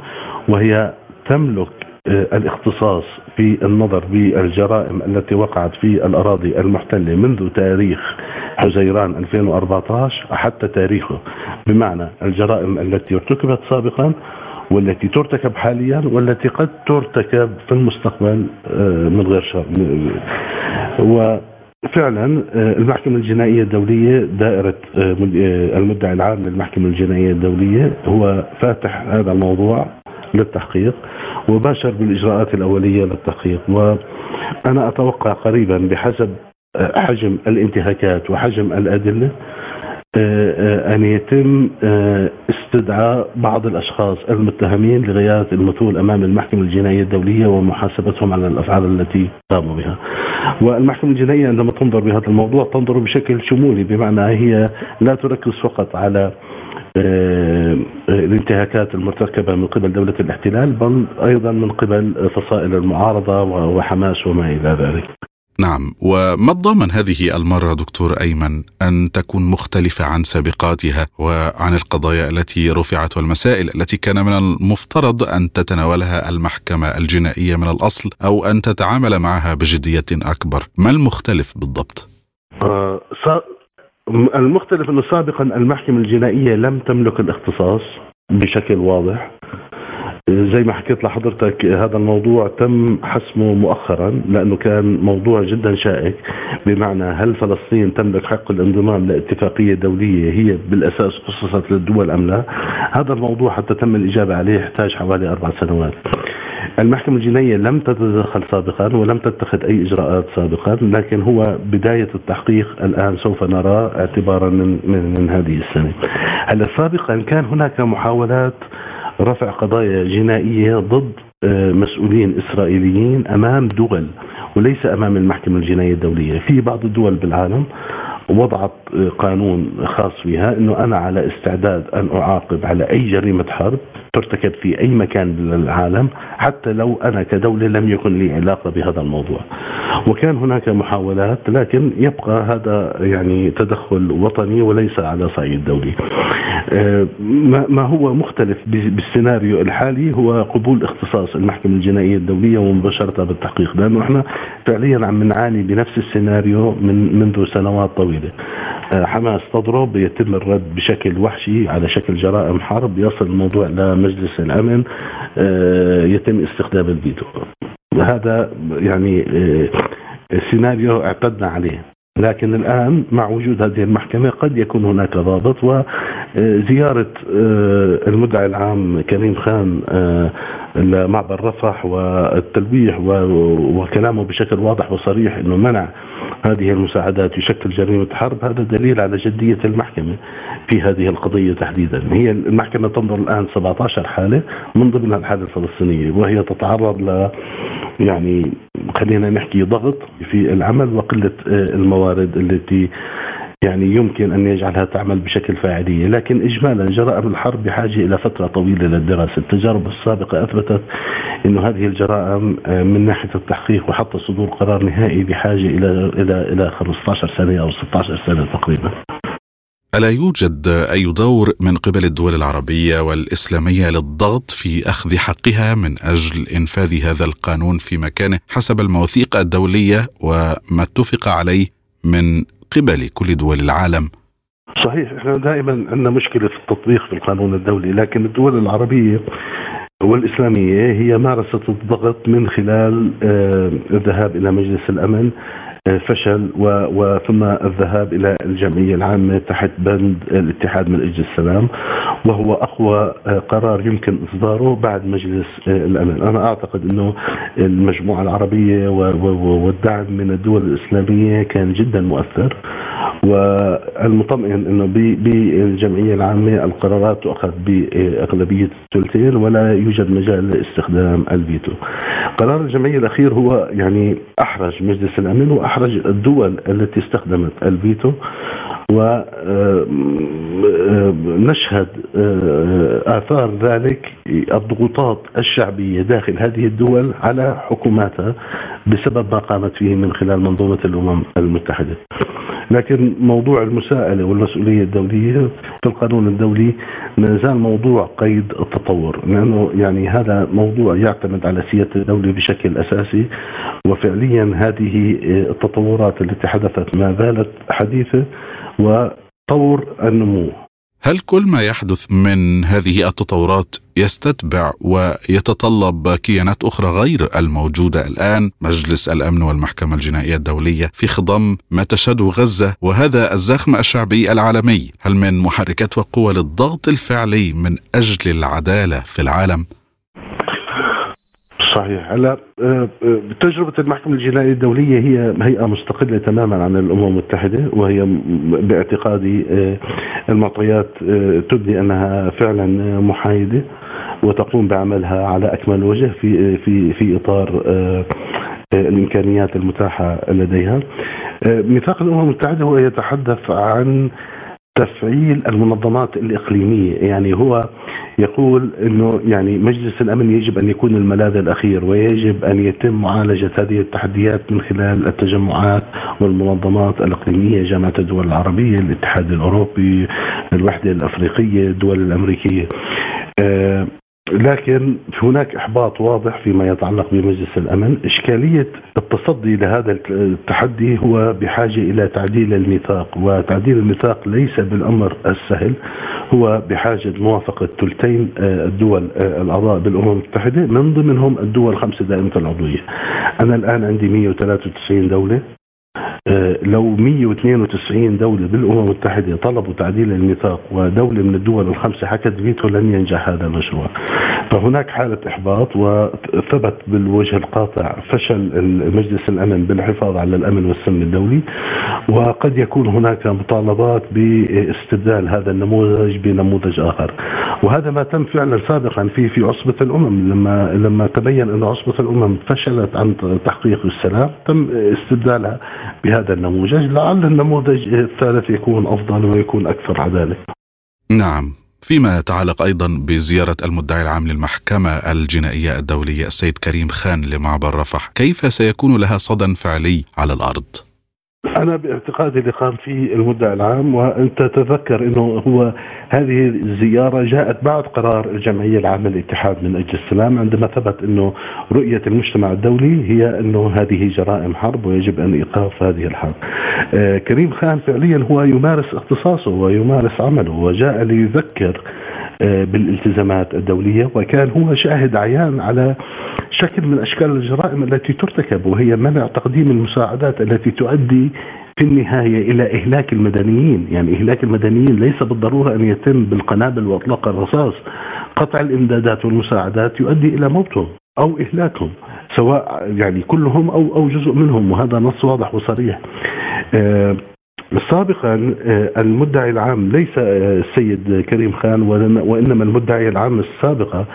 وهي تملك آه، الاختصاص في النظر بالجرائم التي وقعت في الأراضي المحتلة منذ تاريخ حزيران 2014 حتى تاريخه بمعنى الجرائم التي ارتكبت سابقا والتي ترتكب حاليا والتي قد ترتكب في المستقبل آه، من غير شر. وفعلا آه، المحكمة الجنائية الدولية دائرة المدعي العام للمحكمة الجنائية الدولية هو فاتح هذا الموضوع للتحقيق وباشر بالإجراءات الأولية للتحقيق. وأنا أتوقع قريبا بحسب حجم الانتهاكات وحجم الأدلة آه، آه، أن يتم آه، استدعاء بعض الأشخاص المتهمين لغاية المثول أمام المحكمة الجنائية الدولية ومحاسبتهم على الأفعال التي قاموا بها. والمحكمة الجنائية عندما تنظر بهذا الموضوع تنظر بشكل شمولي بمعنى هي لا تركز فقط على آه، الانتهاكات المرتكبة من قبل دولة الاحتلال بل أيضا من قبل فصائل المعارضة وحماس وما إلى ذلك.
نعم. وما الضامن هذه المرة دكتور أيمن أن تكون مختلفة عن سابقاتها وعن القضايا التي رفعت والمسائل التي كان من المفترض أن تتناولها المحكمة الجنائية من الأصل أو أن تتعامل معها بجدية أكبر؟ ما المختلف بالضبط؟
آه المختلف انه سابقا المحكمة الجنائية لم تملك الاختصاص بشكل واضح. زي ما حكيت لحضرتك هذا الموضوع تم حسمه مؤخرا لأنه كان موضوع جدا شائك بمعنى هل فلسطين تملك حق الانضمام لاتفاقية دولية هي بالأساس خصصت للدول أم لا؟ هذا الموضوع حتى تم الإجابة عليه يحتاج حوالي أربع سنوات. المحكمة الجنائية لم تتدخل سابقا ولم تتخذ أي إجراءات سابقا لكن هو بداية التحقيق الآن سوف نراه اعتبارا من, من, من هذه السنة هلأ سابقا كان هناك محاولات رفع قضايا جنائية ضد آه، مسؤولين إسرائيليين أمام دول وليس أمام المحكمة الجنائية الدولية. في بعض الدول بالعالم وضعت قانون خاص فيها إنه أنا على استعداد أن أعاقب على أي جريمة حرب ترتكب في أي مكان بالعالم حتى لو أنا كدولة لم يكن لي علاقة بهذا الموضوع. وكان هناك محاولات لكن يبقى هذا يعني تدخل وطني وليس على صعيد دولي. آه، ما هو مختلف بالسيناريو الحالي هو قبول اختصاص المحكمة الجنائية الدولية ومباشرة بالتحقيق لأنه إحنا فعليا عم نعاني بنفس السيناريو من منذ سنوات طويلة. آه، حماس تضرب يتم الرد بشكل وحشي على شكل جرائم حرب يصل الموضوع لمجلس الأمن آه، يتم استخدام الفيتو هذا يعني سيناريو اعتدنا عليه. لكن الآن مع وجود هذه المحكمة قد يكون هناك ضابط وزيارة آه، المدعي العام كريم خان آه، لمعبر رفح والتلويح وكلامه بشكل واضح وصريح إنه منع هذه المساعدات يشكل جريمة حرب هذا دليل على جدية المحكمة في هذه القضية تحديدا. هي المحكمة تنظر الآن 17 حالة من ضمنها الحالة الفلسطينية وهي تتعرض ل يعني خلينا نحكي ضغط في العمل وقلة آه، الموارد التي يعني يمكن أن يجعلها تعمل بشكل فاعليه، لكن اجمالا جرائم الحرب بحاجة إلى فترة طويلة للدراسة، التجارب السابقة أثبتت إنه هذه الجرائم من ناحية التحقيق وحتى صدور قرار نهائي بحاجة إلى إلى إلى 15 سنة أو 16 سنة تقريبا.
ألا يوجد أي دور من قبل الدول العربية والإسلامية للضغط في أخذ حقها من أجل إنفاذ هذا القانون في مكانه حسب المواثيق الدولية وما اتفق عليه من قبل كل دول العالم.
صحيح إحنا دائما عندنا مشكلة في التطبيق في القانون الدولي لكن الدول العربية والإسلامية هي مارست الضغط من خلال آه، الذهاب إلى مجلس الأمن فشل وثم الذهاب إلى الجمعية العامة تحت بند الاتحاد من أجل السلام وهو أقوى آه، قرار يمكن إصداره بعد مجلس الأمن، أنا أعتقد إنه المجموعة العربية والدعم من الدول الإسلامية كان جدا مؤثر والمطمئن إنه بالجمعية العامة القرارات تؤخذ بأغلبية الثلثين ولا يوجد مجال لاستخدام الفيتو. قرار الجمعية الأخير هو يعني أحرج مجلس الأمن وأحرج الدول التي استخدمت الفيتو ونشهد آثار ذلك الضغوطات الشعبية داخل هذه الدول على حكوماتها بسبب ما قامت فيه من خلال منظومة الأمم المتحدة. لكن موضوع المساءلة والمسؤولية الدولية في القانون الدولي ما زال موضوع قيد التطور لأنه يعني هذا موضوع يعتمد على سيادة الدولة بشكل أساسي وفعليا هذه التطورات التي حدثت ما زالت حديثة وطور النمو.
هل كل ما يحدث من هذه التطورات يستتبع ويتطلب كيانات أخرى غير الموجودة الآن؟ مجلس الأمن والمحكمة الجنائية الدولية في خضم ما تشهده غزة وهذا الزخم الشعبي العالمي. هل من محركات وقوى للضغط الفعلي من أجل العدالة في العالم؟
صحيح. هلا آه، آه، تجربة المحكمة الجنائية الدولية هي هيئة مستقلة تماما عن الأمم المتحدة وهي باعتقادي آه، المعطيات تبدي أنها فعلا محايدة وتقوم بعملها على أكمل وجه في في في إطار الإمكانيات المتاحة لديها. ميثاق الأمم المتحدة هو يتحدث عن تفعيل المنظمات الإقليمية يعني هو يقول إنه يعني مجلس الأمن يجب أن يكون الملاذ الأخير ويجب أن يتم معالجة هذه التحديات من خلال التجمعات والمنظمات الإقليمية جامعة الدول العربية، الاتحاد الأوروبي، الوحدة الأفريقية، الدول الأمريكية. لكن هناك إحباط واضح فيما يتعلق بمجلس الأمن، إشكالية التصدي لهذا التحدي هو بحاجة إلى تعديل الميثاق، وتعديل الميثاق ليس بالأمر السهل، هو بحاجة موافقة ثلثين آه، الدول آه، الأعضاء بالأمم المتحدة من ضمنهم الدول الخمسة دائمة العضوية. أنا الآن عندي 193 دولة لو 192 دولة بالأمم المتحدة طلبوا تعديل الميثاق ودولة من الدول الخمسة حكت فيتو لن ينجح هذا المشروع. فهناك حالة إحباط وثبت بالوجه القاطع فشل مجلس الأمن بالحفاظ على الأمن والسلم الدولي وقد يكون هناك مطالبات باستبدال هذا النموذج بنموذج آخر. وهذا ما تم فعلا سابقا في في عصبة الأمم. لما لما تبين أن عصبة الأمم فشلت عن تحقيق السلام تم استبدالها بهذا النموذج. لعل النموذج الثالث يكون أفضل ويكون أكثر عدالة.
نعم. فيما يتعلق أيضا بزيارة المدعي العام للمحكمة الجنائية الدولية السيد كريم خان لمعبر رفح كيف سيكون لها صدى فعلي على الأرض؟
أنا باعتقادي اللي قام فيه المدعي العام وانت تتذكر إنه هو هذه الزيارة جاءت بعد قرار الجمعية العامة للاتحاد من أجل السلام عندما ثبت إنه رؤية المجتمع الدولي هي إنه هذه جرائم حرب ويجب أن إيقاف هذه الحرب. آه كريم خان فعليا هو يمارس اختصاصه ويمارس عمله وجاء ليذكر آه بالالتزامات الدولية وكان هو شاهد عيان على شكل من أشكال الجرائم التي ترتكب وهي منع تقديم المساعدات التي تؤدي في النهاية إلى إهلاك المدنيين، يعني إهلاك المدنيين ليس بالضرورة أن يتم بالقنابل وأطلاق الرصاص، قطع الإمدادات والمساعدات يؤدي إلى موتهم أو إهلاكهم سواء يعني كلهم أو أو جزء منهم وهذا نص واضح وصريح. آه سابقا المدعي العام ليس السيد كريم خان وإنما المدعي العام السابقة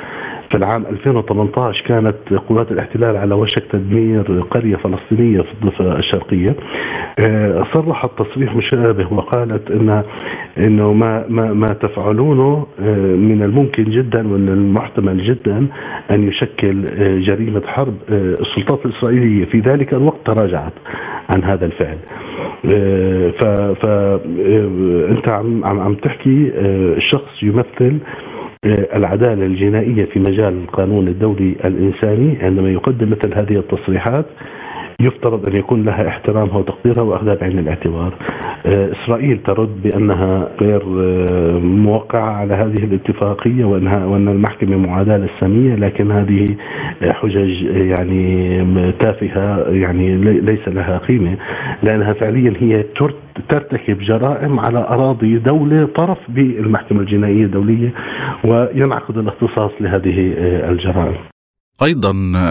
في العام 2018 كانت قوات الاحتلال على وشك تدمير قرية فلسطينية في الضفة الشرقية. صرحت تصريح مشابه وقالت ان إنه ما ما ما تفعلونه من الممكن جدا وان المحتمل جدا أن يشكل جريمة حرب السلطات الإسرائيلية. في ذلك الوقت تراجعت عن هذا الفعل. ف ف أنت عم عم تحكي شخص يمثل العدالة الجنائية في مجال القانون الدولي الإنساني عندما يقدم مثل هذه التصريحات يفترض أن يكون لها احترامها وتقديرها وأخذها بعين الاعتبار. إسرائيل ترد بأنها غير موقعة على هذه الاتفاقية وانها وأن المحكمة معاداة للساميه لكن هذه حجج يعني تافهة يعني ليس لها قيمة لأنها فعليا هي ترتكب جرائم على أراضي دولة طرف بالمحكمة الجنائية الدولية وينعقد الاختصاص لهذه الجرائم.
أيضا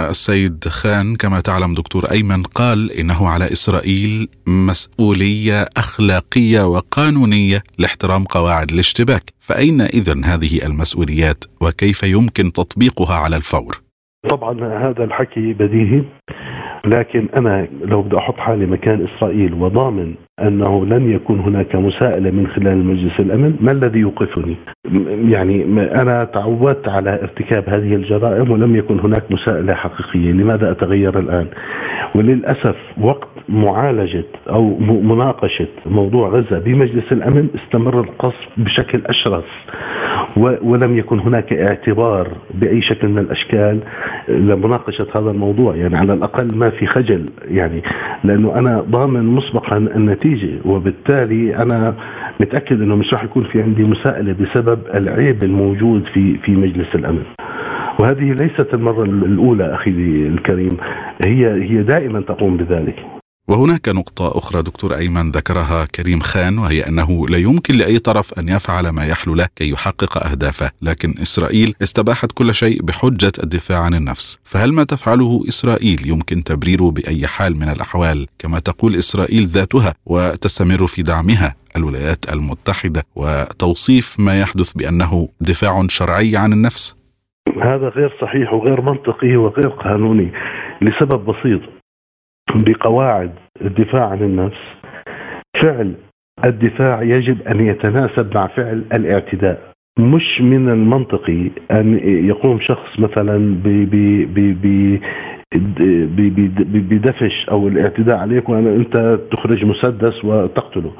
السيد خان كما تعلم دكتور أيمن قال إنه على إسرائيل مسؤولية أخلاقية وقانونية لاحترام قواعد الاشتباك، فأين اذا هذه المسؤوليات وكيف يمكن تطبيقها على الفور؟
طبعا هذا الحكي بديهي لكن أنا لو بدي أحط حالي مكان إسرائيل وضامن أنه لن يكون هناك مساءلة من خلال مجلس الأمن، ما الذي يوقفني؟ يعني أنا تعودت على ارتكاب هذه الجرائم ولم يكن هناك مساءلة حقيقية، لماذا أتغير الآن؟ وللأسف وقت معالجة أو مناقشة موضوع غزة بمجلس الأمن استمر القصف بشكل أشرس ولم يكن هناك اعتبار بأي شكل من الأشكال لمناقشة هذا الموضوع، يعني على الأقل ما في خجل يعني لأنه أنا ضامن مسبقا النتيجه وبالتالي أنا متأكد إنه مش راح يكون في عندي مساءلة بسبب العيب الموجود في في مجلس الأمن. وهذه ليست المرة الأولى أخي الكريم هي هي دائما تقوم بذلك.
وهناك نقطة أخرى دكتور أيمن ذكرها كريم خان وهي أنه لا يمكن لأي طرف أن يفعل ما يحلو له كي يحقق أهدافه لكن إسرائيل استباحت كل شيء بحجة الدفاع عن النفس. فهل ما تفعله إسرائيل يمكن تبريره بأي حال من الأحوال؟ كما تقول إسرائيل ذاتها وتستمر في دعمها الولايات المتحدة وتوصيف ما يحدث بأنه دفاع شرعي عن النفس؟
هذا غير صحيح وغير منطقي وغير قانوني لسبب بسيط. بقواعد الدفاع عن النفس. فعل الدفاع يجب أن يتناسب مع فعل الاعتداء. مش من المنطقي أن يقوم شخص مثلا بدفش أو الاعتداء عليك وان أنت تخرج مسدس وتقتله.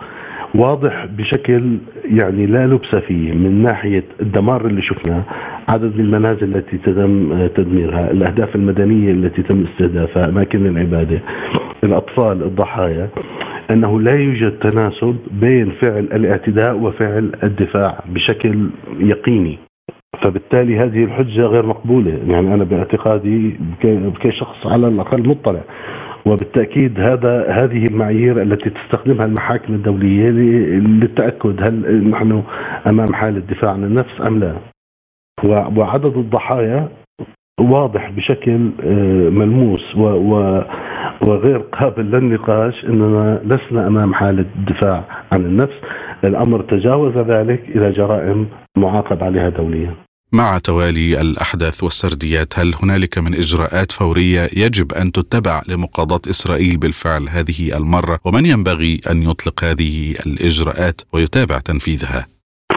واضح بشكل يعني لا لبس فيه من ناحية الدمار اللي شفناه عدد المنازل التي تم تدميرها الأهداف المدنية التي تم استهدافها أماكن العبادة الأطفال الضحايا أنه لا يوجد تناسب بين فعل الاعتداء وفعل الدفاع بشكل يقيني. فبالتالي هذه الحجة غير مقبولة. يعني أنا باعتقادي كشخص على الأقل مطلع. وبالتأكيد هذا هذه المعايير التي تستخدمها المحاكم الدولية للتأكد هل نحن أمام حاله دفاع عن النفس أم لا. وعدد الضحايا واضح بشكل ملموس وغير قابل للنقاش إننا لسنا أمام حاله دفاع عن النفس. الأمر تجاوز ذلك إلى جرائم معاقب عليها دوليا.
مع توالي الأحداث والسرديات هل هنالك من إجراءات فورية يجب أن تتبع لمقاضاة إسرائيل بالفعل هذه المرة ومن ينبغي أن يطلق هذه الإجراءات ويتابع تنفيذها؟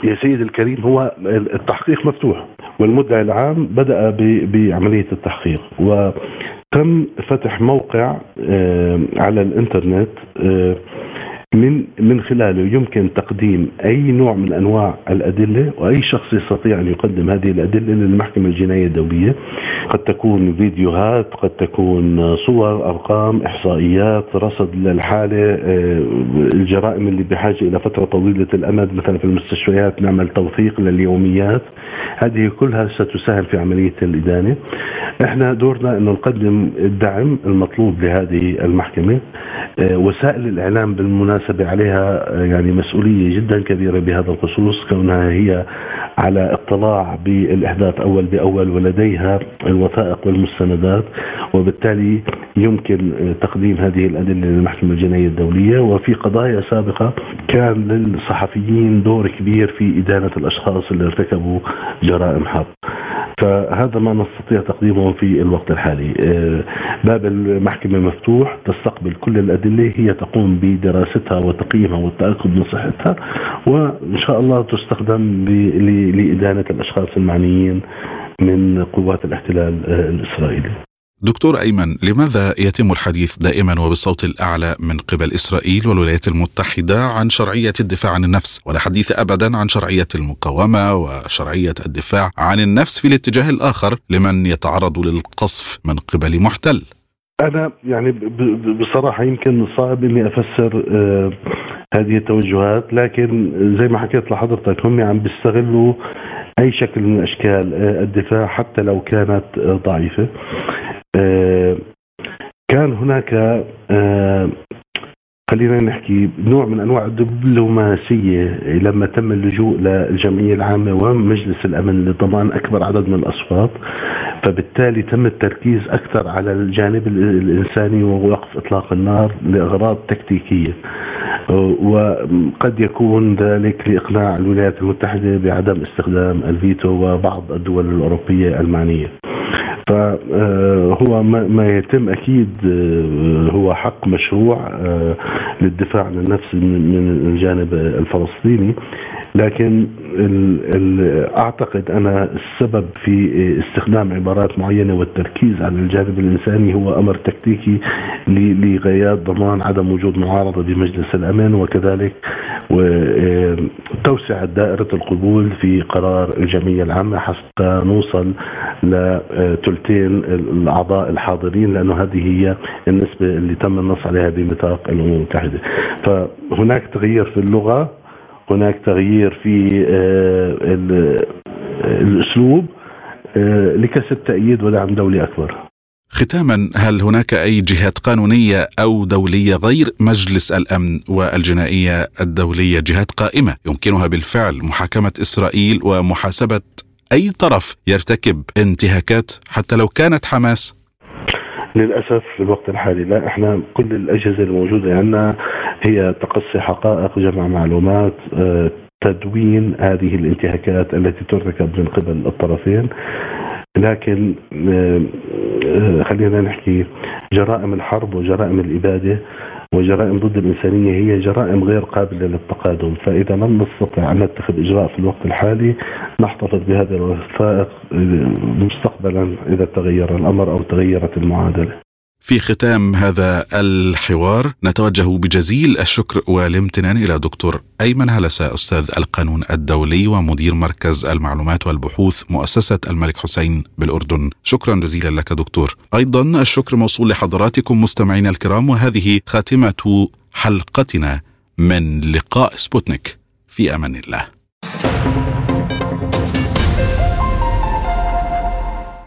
يا سيدي الكريم هو التحقيق مفتوح والمدعي العام بدأ بعملية التحقيق وتم فتح موقع على الإنترنت من من خلاله يمكن تقديم أي نوع من أنواع الأدلة وأي شخص يستطيع أن يقدم هذه الأدلة للمحكمة الجنائيه الدولية. قد تكون فيديوهات قد تكون صور أرقام إحصائيات رصد للحالة آه، الجرائم اللي بحاجة إلى فترة طويلة الأمد مثلا في المستشفيات نعمل توثيق لليوميات. هذه كلها ستساهم في عملية الإدانة. إحنا دورنا انه نقدم الدعم المطلوب لهذه المحكمة. آه، وسائل الإعلام بالمناسبة عليها آه، يعني مسؤولية جدا كبيرة بهذا الخصوص كونها هي على اطلاع بالإحداث أول بأول ولديها الوثائق والمستندات وبالتالي يمكن تقديم هذه الأدلة للمحكمة الجنائية الدولية وفي قضايا سابقة كان للصحفيين دور كبير في إدانة الأشخاص اللي ارتكبوا جرائم حرب. فهذا ما نستطيع تقديمه في الوقت الحالي. آه، باب المحكمة مفتوح تستقبل كل الأدلة هي تقوم بدراستها وتقييمها والتأكد من صحتها وإن شاء الله تستخدم لإدانة الأشخاص المعنيين من قوات الاحتلال آه، الإسرائيلي.
دكتور أيمن لماذا يتم الحديث دائما وبالصوت الأعلى من قبل إسرائيل والولايات المتحدة عن شرعية الدفاع عن النفس ولا حديث ابدا عن شرعية المقاومة وشرعية الدفاع عن النفس في الاتجاه الآخر لمن يتعرض للقصف من قبل محتل؟
أنا يعني بصراحة يمكن صعب إني أفسر آه، هذه التوجهات لكن زي ما حكيت لحضرتك هم عم بيستغلوا أي شكل من أشكال آه، الدفاع حتى لو كانت آه، ضعيفة. آه، كان هناك خلينا نحكي نوع من أنواع الدبلوماسية لما تم اللجوء للجمعية العامة ومجلس الأمن. لضمان أكبر عدد من الأصوات فبالتالي تم التركيز أكثر على الجانب الإنساني ووقف إطلاق النار لأغراض تكتيكية. وقد يكون ذلك لإقناع الولايات المتحدة بعدم استخدام الفيتو وبعض الدول الأوروبية المعنية. فهو ما يتم أكيد آه، هو حق مشروع آه، للدفاع عن النفس من الجانب الفلسطيني. لكن ال ال أعتقد أنا السبب في استخدام عبارات معينة والتركيز على الجانب الإنساني هو أمر تكتيكي لغايات ضمان عدم وجود معارضة بمجلس الامن وكذلك توسعه دائرة القبول في قرار الجمعية العامة حتى نوصل لثلثين الأعضاء الحاضرين لأنه هذه هي النسبة اللي تم النص عليها بميثاق الأمم المتحدة. فهناك تغيير في اللغة. هناك تغيير في آه، الأسلوب آه، لكسب تأييد ودعم دولي أكبر.
ختاما هل هناك أي جهات قانونية أو دولية غير مجلس الأمن والجنائية الدولية جهات قائمة يمكنها بالفعل محاكمة إسرائيل ومحاسبة أي طرف يرتكب انتهاكات حتى لو كانت حماس؟
للأسف في الوقت الحالي لا. إحنا كل الأجهزة الموجودة عندنا هي تقصي حقائق جمع معلومات آه، تدوين هذه الانتهاكات التي ترتكب من قبل الطرفين. لكن آه، آه، خلينا نحكي جرائم الحرب وجرائم الإبادة وجرائم ضد الإنسانية هي جرائم غير قابلة للتقادم فإذا لم نستطع أن نتخذ إجراء في الوقت الحالي نحتفظ بهذه الوثائق مستقبلا إذا تغير الأمر أو تغيرت المعادلة.
في ختام هذا الحوار نتوجه بجزيل الشكر والامتنان إلى دكتور أيمن هلسة أستاذ القانون الدولي ومدير مركز المعلومات والبحوث مؤسسة الملك حسين بالأردن، شكرا جزيلا لك دكتور. أيضا الشكر موصول لحضراتكم مستمعينا الكرام وهذه خاتمة حلقتنا من لقاء سبوتنيك في أمان الله.